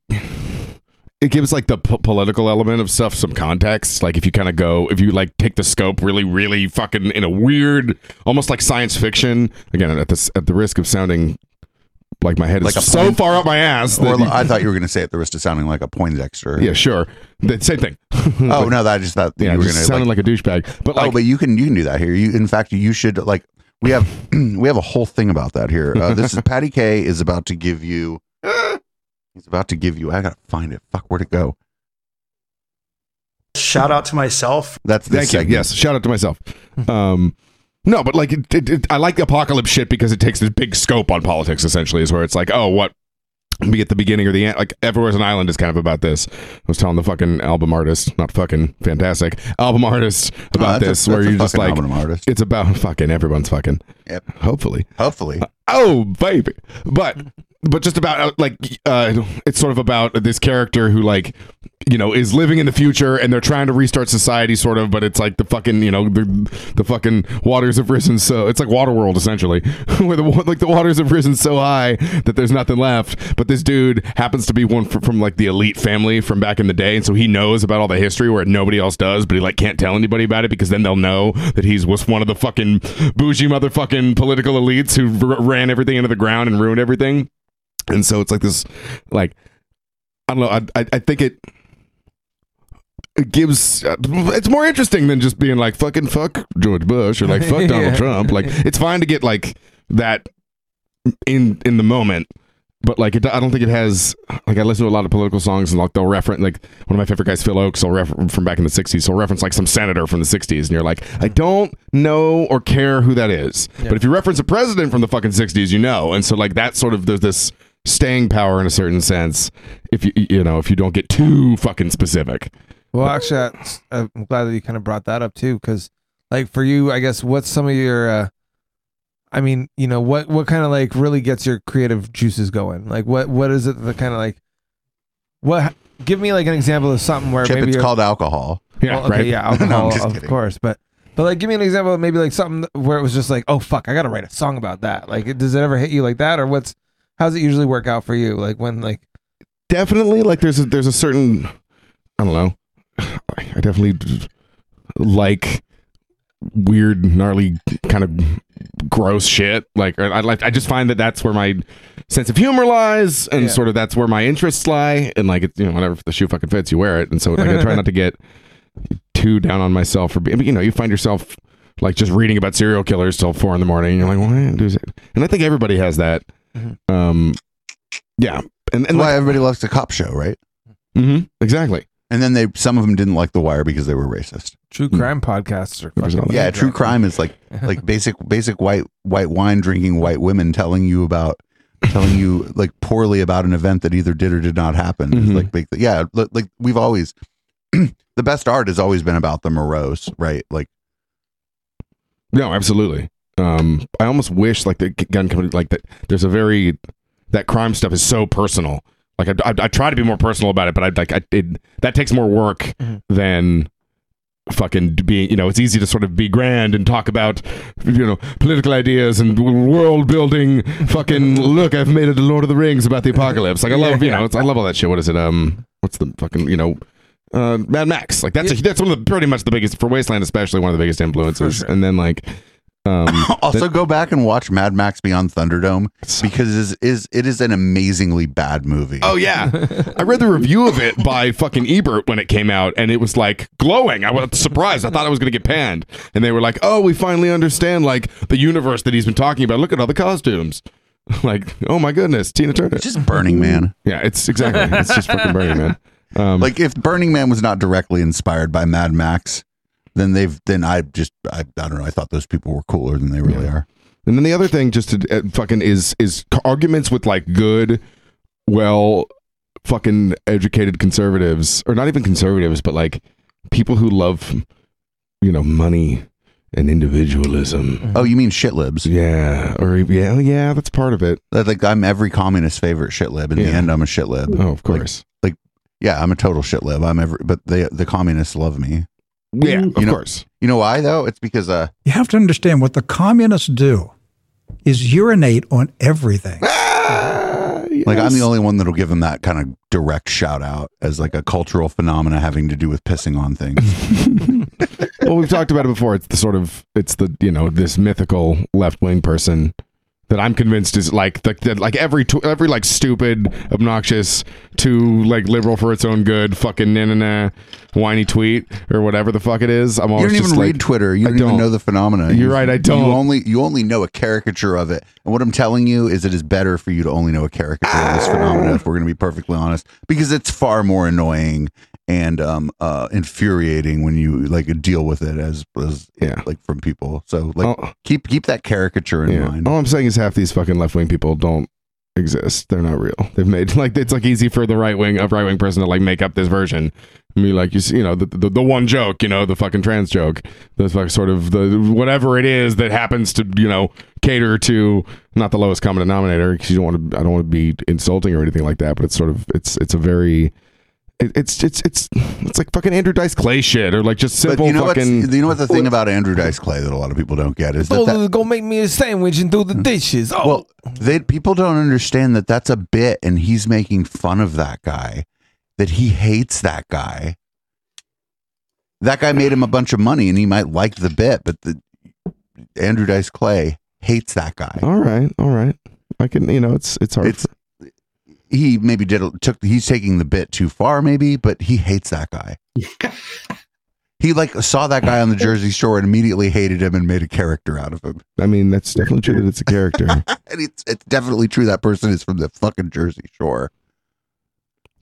it gives like the po- political element of stuff some context. Like if you kind of go, if you like take the scope really, really fucking in a weird, almost like science fiction. Again, at the at the risk of sounding like my head Like a so point- far up my ass. Or that- I thought you were going to say at the risk of sounding like a Poindexter. yeah, sure. The same thing. Oh no, that I just thought that yeah, you were just going to sounding like, like, a douchebag. But like, oh, but you can you can do that here. You in fact you should like we have we have a whole thing about that here. Uh, this is Patty K is about to give you. He's about to give you. I gotta find it. Fuck, where to go? Shout out to myself. That's this Thank you. segment. Yes, shout out to myself. Um, no, but like, it, it, it- I like the apocalypse shit because it takes this big scope on politics. Essentially, is where it's like, oh, what be at the beginning or the end. Like, everywhere's an island is kind of about this. I was telling the fucking album artist, not fucking fantastic album artist Oh, about a- this, where you're just like, it's about fucking everyone's fucking. Yep. Hopefully. Hopefully, Oh, baby. But but just about uh, like uh it's sort of about this character who like you know is living in the future and they're trying to restart society sort of but it's like the fucking you know the the fucking waters have risen so it's like Waterworld essentially where the like the waters have risen so high that there's nothing left but this dude happens to be one from, from like the elite family from back in the day and so he knows about all the history where nobody else does but he like can't tell anybody about it because then they'll know that he's was one of the fucking bougie motherfucking political elites who r- ran everything into the ground and ruined everything and so it's like this like i don't know i, I, I think it it gives it's more interesting than just being like fucking fuck george bush or like fuck donald Yeah. trump. Like it's fine to get like that in in the moment but like it, I don't think it has like I listen to a lot of political songs and like they'll reference like one of my favorite guys Phil Ochs will reference from back in the 60s he'll reference like some senator from the 60s and you're like I don't know or care who that is. But if you reference a president from the fucking 60s you know and so like that sort of there's this staying power in a certain sense if you you know if you don't get too fucking specific. Well, actually, that's- I'm glad that you kind of brought that up too, because like for you, I guess what's some of your, uh, I mean, you know, what what kind of like really gets your creative juices going? Like, what what is it that kind of like, what? Give me like an example of something where Chip, maybe it's you're- called alcohol. Yeah, well, okay, right. yeah, alcohol, just of kidding. course, but but like, give me an example of maybe like something where it was just like, oh fuck, I got to write a song about that. Like, does it ever hit you like that, or what's how does it usually work out for you? Like when like definitely like there's a there's a certain I don't know. I definitely like weird, gnarly, kind of gross shit. Like I like I just find that that's where my sense of humor lies, and Yeah. sort of that's where my interests lie. And like it's you know whenever the shoe fucking fits, you wear it. And so like I try not to get too down on myself for being. You know, you find yourself like just reading about serial killers till four in the morning. And you're like, man, do it. And I think everybody has that. Um, yeah, and That's and why like, everybody loves the cop show, right? Mhm, exactly. And then they some of them didn't like The Wire because they were racist. true crime podcasts are fucking. Yeah, true crime is like like basic basic white white wine drinking white women telling you about telling you like poorly about an event that either did or did not happen. It's Mhm. Like big, yeah, like we've always the best art has always been about the morose, right? Like No, absolutely. Um, I almost wish like the gun company like that. There's a very that crime stuff is so personal. Like I, I, I try to be more personal about it, but I like I it, that takes more work than fucking being. You know, it's easy to sort of be grand and talk about you know political ideas and world building. Fucking look, I've made it a Lord of the Rings about the apocalypse. Like I love you know, it's, I love all that shit. What is it? Um, what's the fucking you know. Uh, Mad Max, like that's a, that's one of the pretty much the biggest for Wasteland, especially one of the biggest influences. sure. And then like, um, also go back and watch Mad Max Beyond Thunderdome because it is, is it is an amazingly bad movie. Oh yeah, I read the review of it by fucking Ebert when it came out, and it was like glowing. I was surprised. I thought I was going to get panned, and they were like, "Oh, we finally understand like the universe that he's been talking about. Look at all the costumes." Like, oh my goodness, Tina Turner. It's just Burning Man. yeah, it's exactly. It's just fucking Burning Man. Um, Like if Burning Man was not directly inspired by Mad Max, then they've then I just I, I don't know. I thought those people were cooler than they really are. And then the other thing, just to uh, fucking is is arguments with like good, well, fucking educated conservatives, or not even conservatives, but like people who love, you know, money and individualism. Oh, you mean shit libs? Yeah, or yeah, oh, yeah, that's part of it. That, Like I'm every communist favorite shit lib. In the Yeah. end, I'm a shit lib. Oh, of course. Like, yeah, I'm a total shit lib. I'm every, but they the communists love me. Yeah, of You know- course. You know why though? It's because uh You have to understand what the communists do is urinate on everything. like I'm the only one that'll give them that kind of direct shout out as like a cultural phenomena having to do with pissing on things. well, we've talked about it before. It's the sort of it's the you know this mythical left wing person that I'm convinced is like the, the like every tw- every like stupid, obnoxious, too like liberal for its own good, fucking na na na, whiny tweet or whatever the fuck it is. I'm You always don't just even like, read Twitter. You don't, don't. know the phenomena. You're You- right, I don't. You only you only know a caricature of it. And what I'm telling you is, it is better for you to only know a caricature of this phenomena. If we're going to be perfectly honest, because it's far more annoying and um uh infuriating when you like deal with it as as Yeah. like from people. So like Oh. keep keep that caricature in Yeah. mind. All I'm saying is half these fucking left wing people don't exist. They're not real. They've made like it's like easy for the right wing a right wing person to like make up this version. I mean, like you see, you know, the, the the one joke, you know, the fucking trans joke, the fuck sort of the whatever it is that happens to you know cater to not the lowest common denominator because you don't want to I don't want to be insulting or anything like that, but it's sort of it's it's a very it's it's it's it's like fucking Andrew Dice Clay shit or like just But simple you know fucking what's, you know what the thing about Andrew Dice Clay that a lot of people don't get is that, Oh, that go make me a sandwich and do the hmm. dishes. Oh, well they people don't understand that that's a bit and he's making fun of that guy that he hates that guy that guy made him a bunch of money and he might like the bit but the andrew dice clay hates that guy all right, all right. I can you know it's it's hard. it's he maybe did took he's taking the bit too far maybe but he hates that guy he like saw that guy on the jersey shore and immediately hated him and made a character out of him I mean, that's definitely true that it's a character. and it's it's definitely true that person is from the fucking jersey shore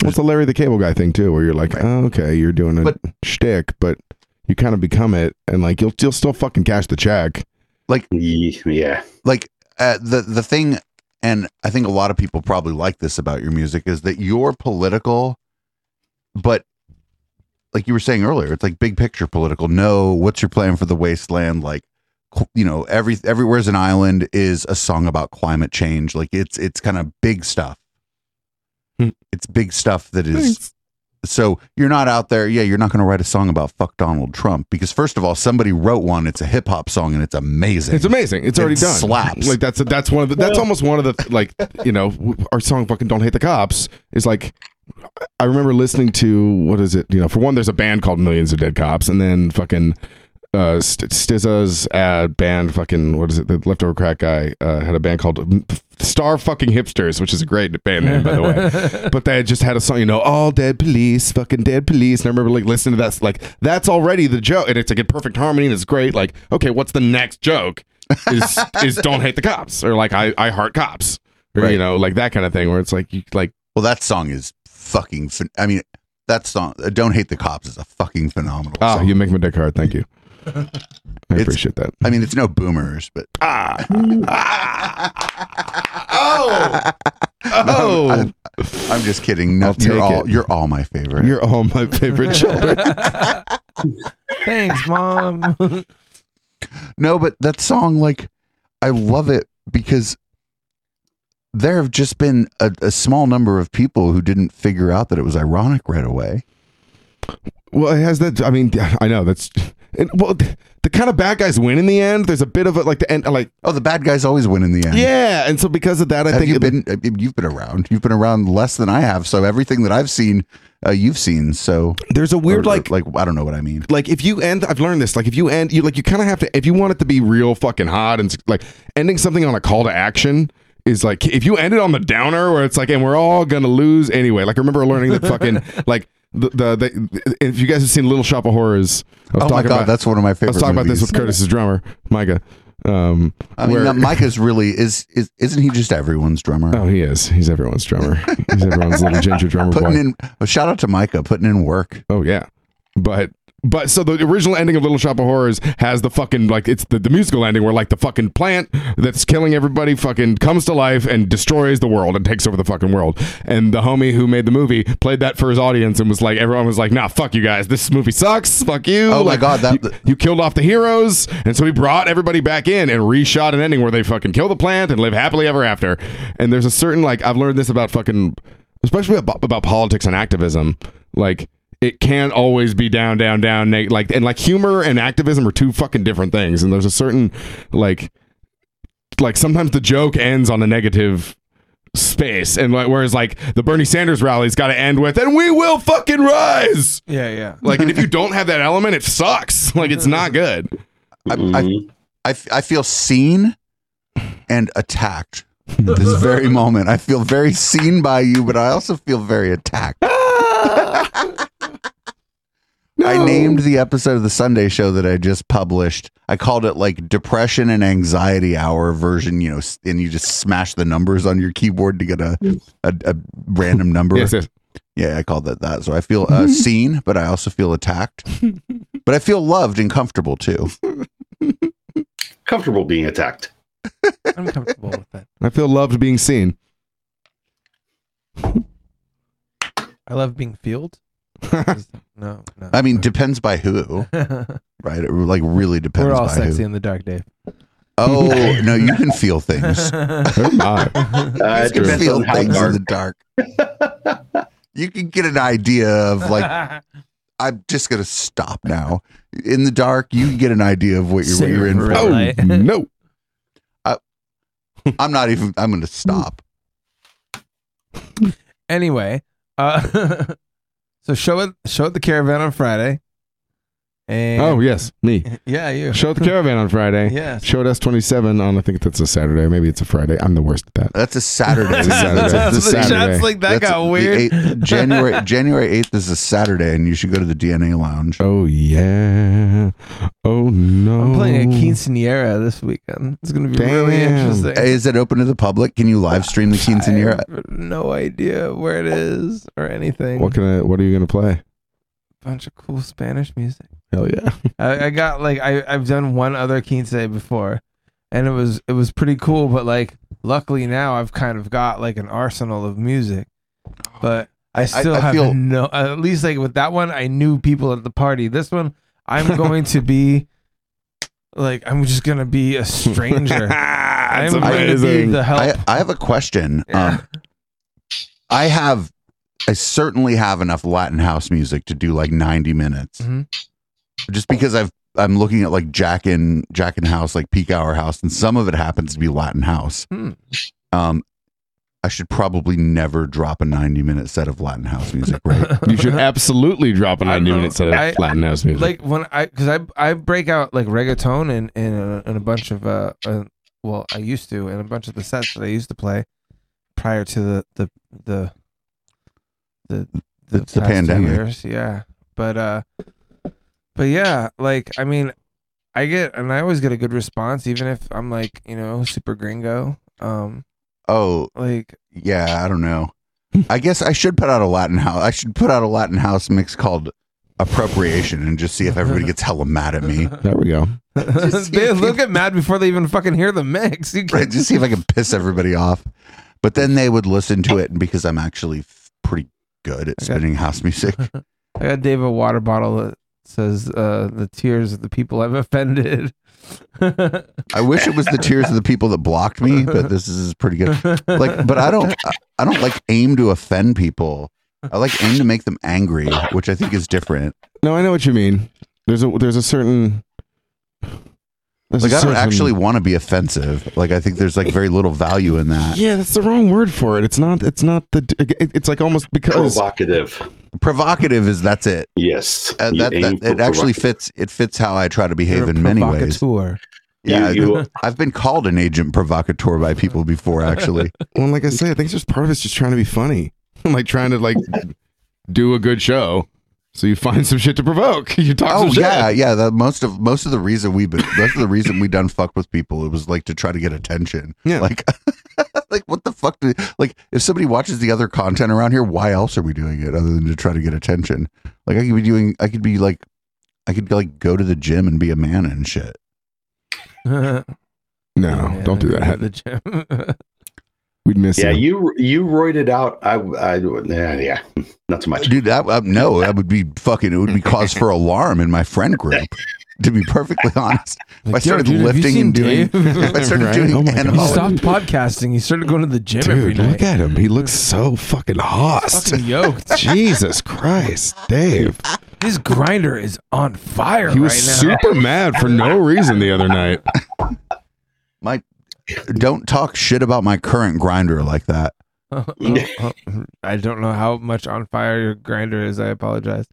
What's the Larry the Cable Guy thing too, where you're like, oh, okay, you're doing a But- shtick, but you kind of become it, and like you'll you'll still fucking cash the check. like Yeah. like uh, the the thing and I think a lot of people probably like this about your music is that you're political, but like you were saying earlier, it's like big picture political. No, what's your plan for the wasteland? Like, you know, every everywhere's an island is a song about climate change. Like it's it's kind of big stuff. Hmm. It's big stuff that is. Thanks. So you're not out there. Yeah, you're not going to write a song about fuck Donald Trump because first of all, somebody wrote one. It's a hip hop song and it's amazing. It's amazing. It's already It done. slaps. Like that's that's one of the that's almost one of the like you know our song fucking don't hate the cops is like I remember listening to what is it you know for one there's a band called Millions of Dead Cops and then fucking uh Stza's ad band fucking what is it the leftover crack guy uh, had a band called Star fucking Hipsters which is a great band name by the way but they just had a song you know all dead police fucking dead police and I remember like listening to that like that's already the joke and it's like in perfect harmony and it's great like okay what's the next joke is is don't hate the cops or like I I heart cops or Right. you know like that kind of thing where it's like you like Well, that song is fucking. Phen- I mean, that song, uh, "Don't Hate the Cops," is a fucking phenomenal. Oh, song. you make my dick hard thank you I It's- appreciate that I mean, it's no boomers, but ah oh oh I'm, I'm just kidding. No, I'll you're take all it. you're all my favorite. you're all my favorite children Thanks, mom. no, but that song, like, I love it because there have just been a, a small number of people who didn't figure out that it was ironic right away. Well, it has that. I mean, I know that's. And, well, the, the kind of bad guys win in the end. There's a bit of it, like the end, like Oh, the bad guys always win in the end. yeah. And so because of that, I have think you been? uh, You've been around. You've been around less than I have. So everything that I've seen, uh, you've seen. So there's a weird or- or, like like I don't know what I mean. like if you end i've learned this like if you end you like you kind of have to if you want it to be real fucking hot and like ending something on a call to action is like if you end it on the downer where it's like and we're all gonna lose anyway like i remember learning that fucking like the, the, the if you guys have seen little shop of horrors I was Oh my god, about, that's one of my favorite. i was talking about this with curtis's drummer micah um I mean, where- Micah's really is is isn't he just everyone's drummer? oh he is he's everyone's drummer he's everyone's little ginger drummer putting boy in a shout out to Micah, putting in work. Oh yeah, but but so the original ending of Little Shop of Horrors has the fucking like it's the, the musical ending where like the fucking plant that's killing everybody fucking comes to life and destroys the world and takes over the fucking world. And the homie who made the movie played that for his audience and was like, everyone was like, nah, fuck you guys, this movie sucks, fuck you. Oh my God, that- you, you killed off the heroes, and so he brought everybody back in and reshot an ending where they fucking kill the plant and live happily ever after. And there's a certain like I've learned this about fucking especially about, about politics and activism like it can't always be down down down neg- like and like humor and activism are two fucking different things and there's a certain like like sometimes the joke ends on a negative space and like whereas like the Bernie Sanders rally's got to end with and we will fucking rise yeah, yeah. like and if you don't have that element it sucks like it's not good I. I, mm-hmm. I, f- I feel seen and attacked this very moment. I feel very seen by you, but I also feel very attacked. I named the episode of the Sunday show that I just published. I called it like depression and anxiety hour version, you know, and you just smash the numbers on your keyboard to get a a, a random number. yes yes Yeah, I called it that. So I feel uh, seen, but I also feel attacked. but I feel loved and comfortable too. Comfortable being attacked. I'm comfortable with that. I feel loved being seen I love being fueled. no, no. I mean, depends by who, right? It like really depends We're all by sexy who. in the dark, Dave. Oh no, you can feel things. oh my Uh, You can depends feel on how things in the dark. you can get an idea of like I'm just gonna stop now. In the dark, you can get an idea of what you're what you're in for. Red oh light. no I'm not even. I'm gonna stop. anyway, uh, so show it show it the caravan on Friday. And oh yes me yeah, you. Show at the caravan on Friday. Yeah. Show at S27 on, I think that's a Saturday. Maybe it's a Friday. I'm the worst at that. That's a Saturday. It's a Saturday. That's It's a a the Saturday. chats like that That's got weird. 8th January January eighth is a Saturday, and you should go to the DNA Lounge. Oh, yeah. Oh, no. I'm playing a quinceanera this weekend. It's gonna be really interesting. Is it open to the public? Can you live stream the I quinceanera? have no idea where it is or anything. What can I, what are you going to play? A bunch of cool Spanish music. Hell yeah. I, I got like I I've done one other quince before, and it was it was pretty cool. But like luckily now I've kind of got like an arsenal of music, but I still I have feel- no. At least like with that one, I knew people at the party. This one, I'm going to be like I'm just gonna be a stranger. I'm going to be amazing. the help. I, I have a question. Yeah. Um, I have, I certainly have enough Latin house music to do like 90 minutes. Mhm. Just because I've, I'm looking at like Jack in Jack in House, like peak hour house, and some of it happens to be Latin house. Hmm. Um, I should probably never drop a 90 minute set of Latin house music, right? You should absolutely drop a I 90 know. minute set of I- Latin house music. like when I because I I break out like reggaeton and and a, and a bunch of uh, uh well I used to and a bunch of the sets that I used to play prior to the the the the The- the past pandemic. years, yeah but uh but yeah like I mean I get and I always get a good response even if I'm like you know super gringo um Oh, like yeah, I don't know. I guess I should put out a Latin house. I should put out a Latin house mix called appropriation and just see if everybody gets hella mad at me. there we go. they look at mad before they even fucking hear the mix you right? Just see if I can piss everybody off. But then they would listen to it, and because I'm actually pretty good at Okay. spinning house music, I got Dave a water bottle that says uh, the tears of the people I've offended. I wish it was the tears of the people that blocked me. But this is pretty good. Like, but I don't, I- I don't like aim to offend people. I like aim to make them angry, which I think is different. No, I know what you mean. There's a there's a certain there's Like, I don't certain- actually want to be offensive. Like, I think there's like very little value in that. Yeah, that's the wrong word for it. It's not. It's not the. it- It's like almost because Provocative. Provocative is that's it. Yes. Uh, You that, aim that for it actually provocative. fits. It fits how I try to behave You're in many ways. provocateur. Yeah, You- you- I've been called an agent provocateur by people before. Actually, well, like I say, I think just part of it's just trying to be funny, like trying to like do a good show. So you find some shit to provoke. You talk oh some shit. yeah, yeah. The most of most of the reason we've been most of the reason we done fuck with people. It was like to try to get attention. Yeah. Like, like what the fuck? Do, like, if somebody watches the other content around here, why else are we doing it other than to try to get attention? Like, I could be doing. I could be like, I could like go to the gym and be a man and shit. No, Yeah, don't do go to that. The gym. We'd miss Yeah, you. you you roided out. I, I yeah, yeah, not so much. Dude, that, uh, no, that would be fucking. It would be cause for alarm in my friend group. To be perfectly honest, if I Like, yo, started dude, lifting and doing, Dave? if I started Right? doing Oh my he stopped podcasting. He started going to the gym every night. look at him. He looks so fucking hot. Fucking yoked. Jesus Christ, Dave. His Grindr is on fire He was right now. super mad for no reason the other night. my don't talk shit about my current Grindr like that. I don't know how much on fire your Grindr is. I apologize.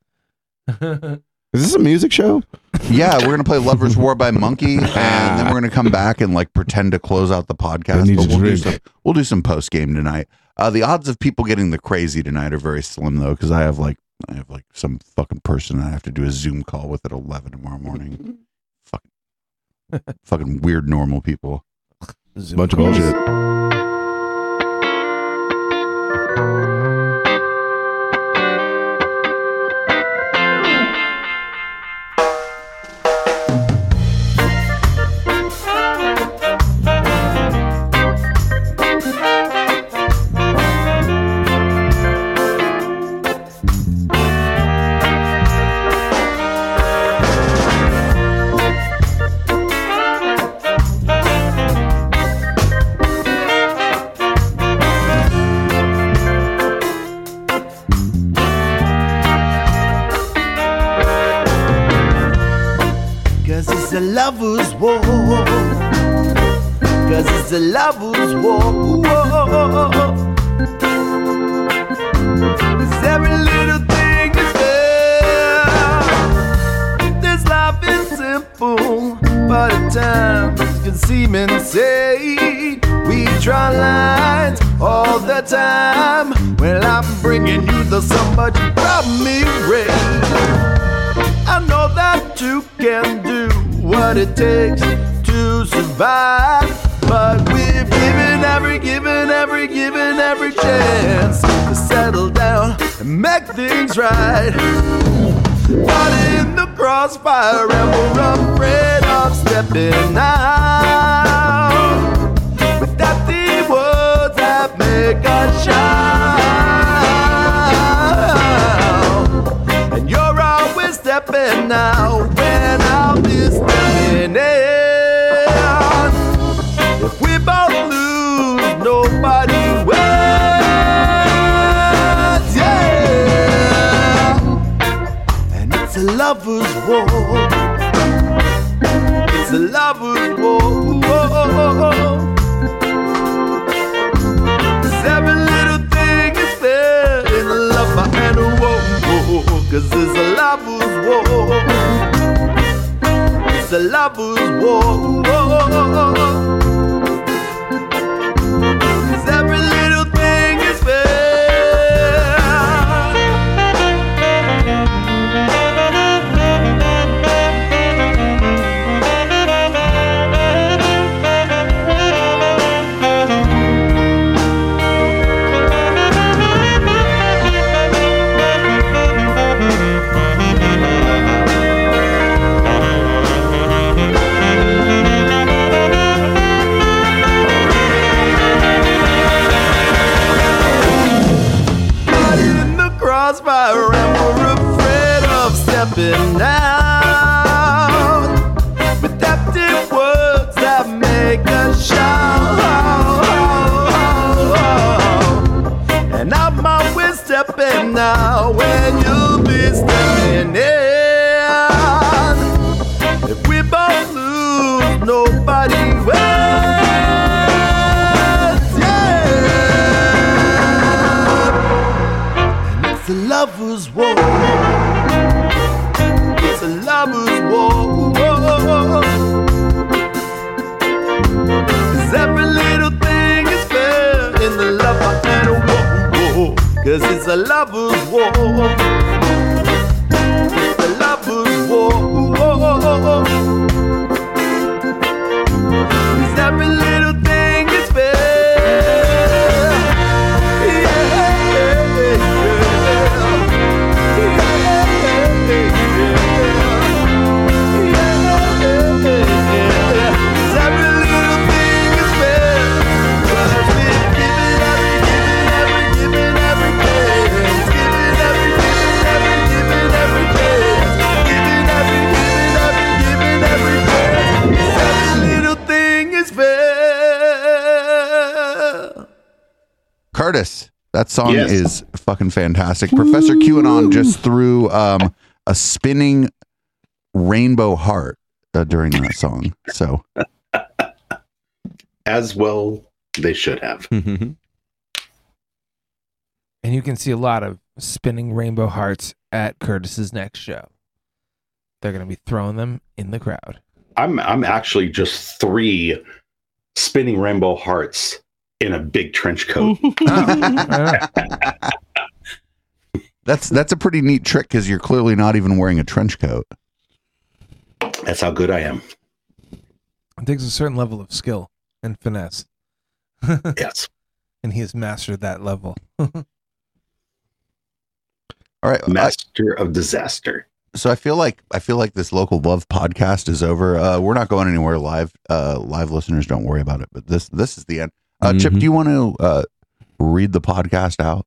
Is this a music show? Yeah, we're gonna play "Lovers War" by Monkey, and then we're gonna come back and like pretend to close out the podcast. But we'll do some we'll do some post game tonight. Uh, the odds of people getting the crazy tonight are very slim though, because I have like I have like some fucking person I have to do a Zoom call with at eleven tomorrow morning. fucking fucking weird normal people. Bunch of bullshit. A lover's war. Cause it's a lover's war. Cause every little thing is fair. This life is simple, but at times can seem insane. We draw lines all the time. Well, I'm bringing you the somebody from me rain. What it takes to survive. But we've given every, given every, given every chance to settle down and make things right. But in the crossfire, and we're afraid of stepping out. With that deep shout. It's a lover's war. Cause every little thing is fair in a lover and war. Cause it's a lover's war. It's a lover's war. Nobody wins. Yeah. It's a lover's war. It's a lover's war. Cause every little thing is fair in the love and a war. Cause it's a lover's war. It's a lover's war. Curtis, that song Yes. is fucking fantastic. Professor QAnon just threw um, a spinning rainbow heart uh, during that song. So As well, they should have. And you can see a lot of spinning rainbow hearts at Curtis's next show. They're going to be throwing them in the crowd. I'm I'm actually just three spinning rainbow hearts in a big trench coat. that's that's a pretty neat trick because you're clearly not even wearing a trench coat. That's how good I am. It takes a certain level of skill and finesse. yes. And he has mastered that level. All right, I- Master of disaster. so I feel like I feel like this local love podcast is over. Uh, we're not going anywhere live. Uh, live listeners, don't worry about it. But this this is the end. Uh, Chip, Mhm. do you want to uh, read the podcast out?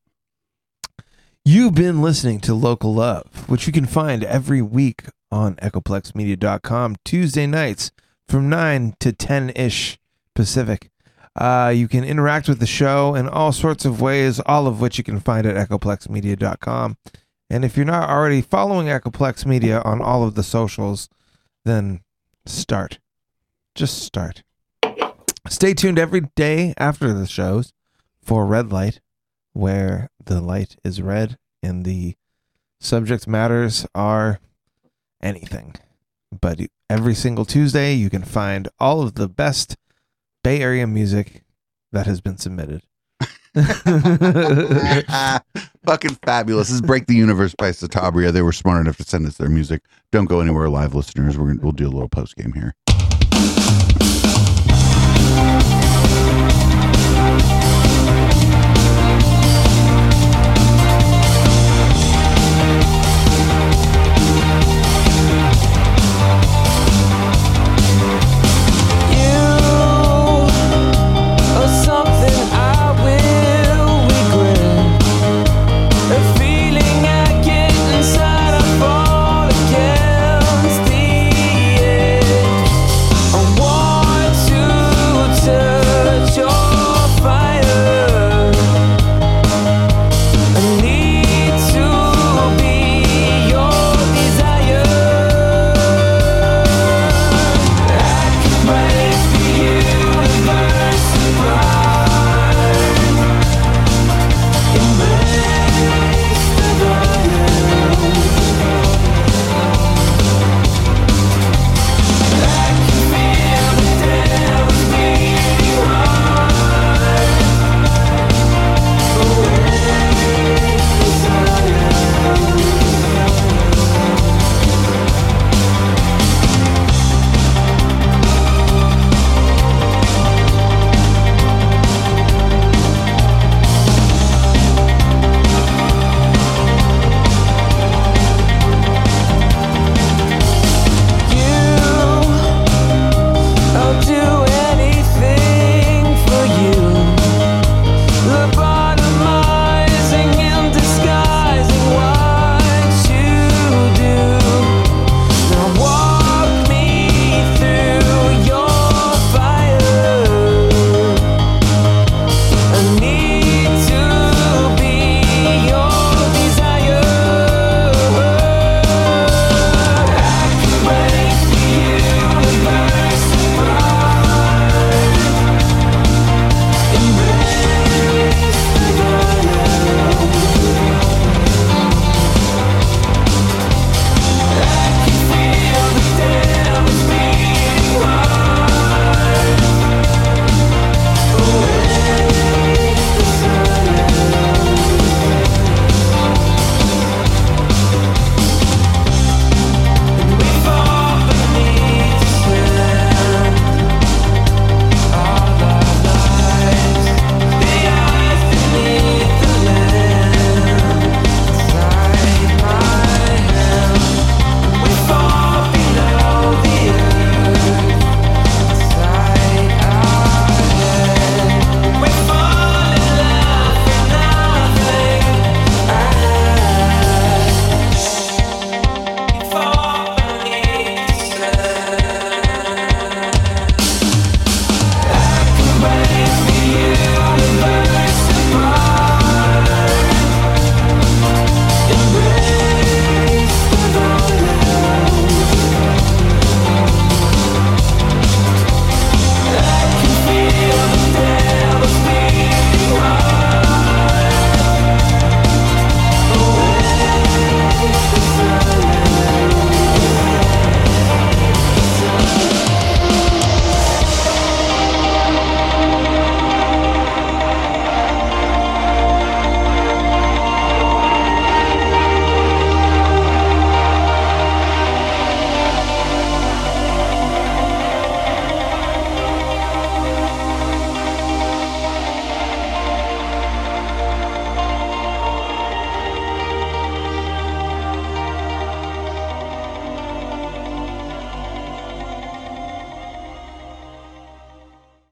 You've been listening to Local Love, which you can find every week on echoplexmedia.com, Tuesday nights from 9 to 10 ish Pacific. Uh, you can interact with the show in all sorts of ways, all of which you can find at echoplexmedia.com. And if you're not already following Echoplex Media on all of the socials, then start. Just start. Stay tuned every day after the shows for Red Light, where the light is red and the subject matters are anything. But every single Tuesday, you can find all of the best Bay Area music that has been submitted. Fucking fabulous. This is Break the Universe by Satabria. They were smart enough to send us their music. Don't go anywhere, live listeners. We're gonna, we'll do a little post game here.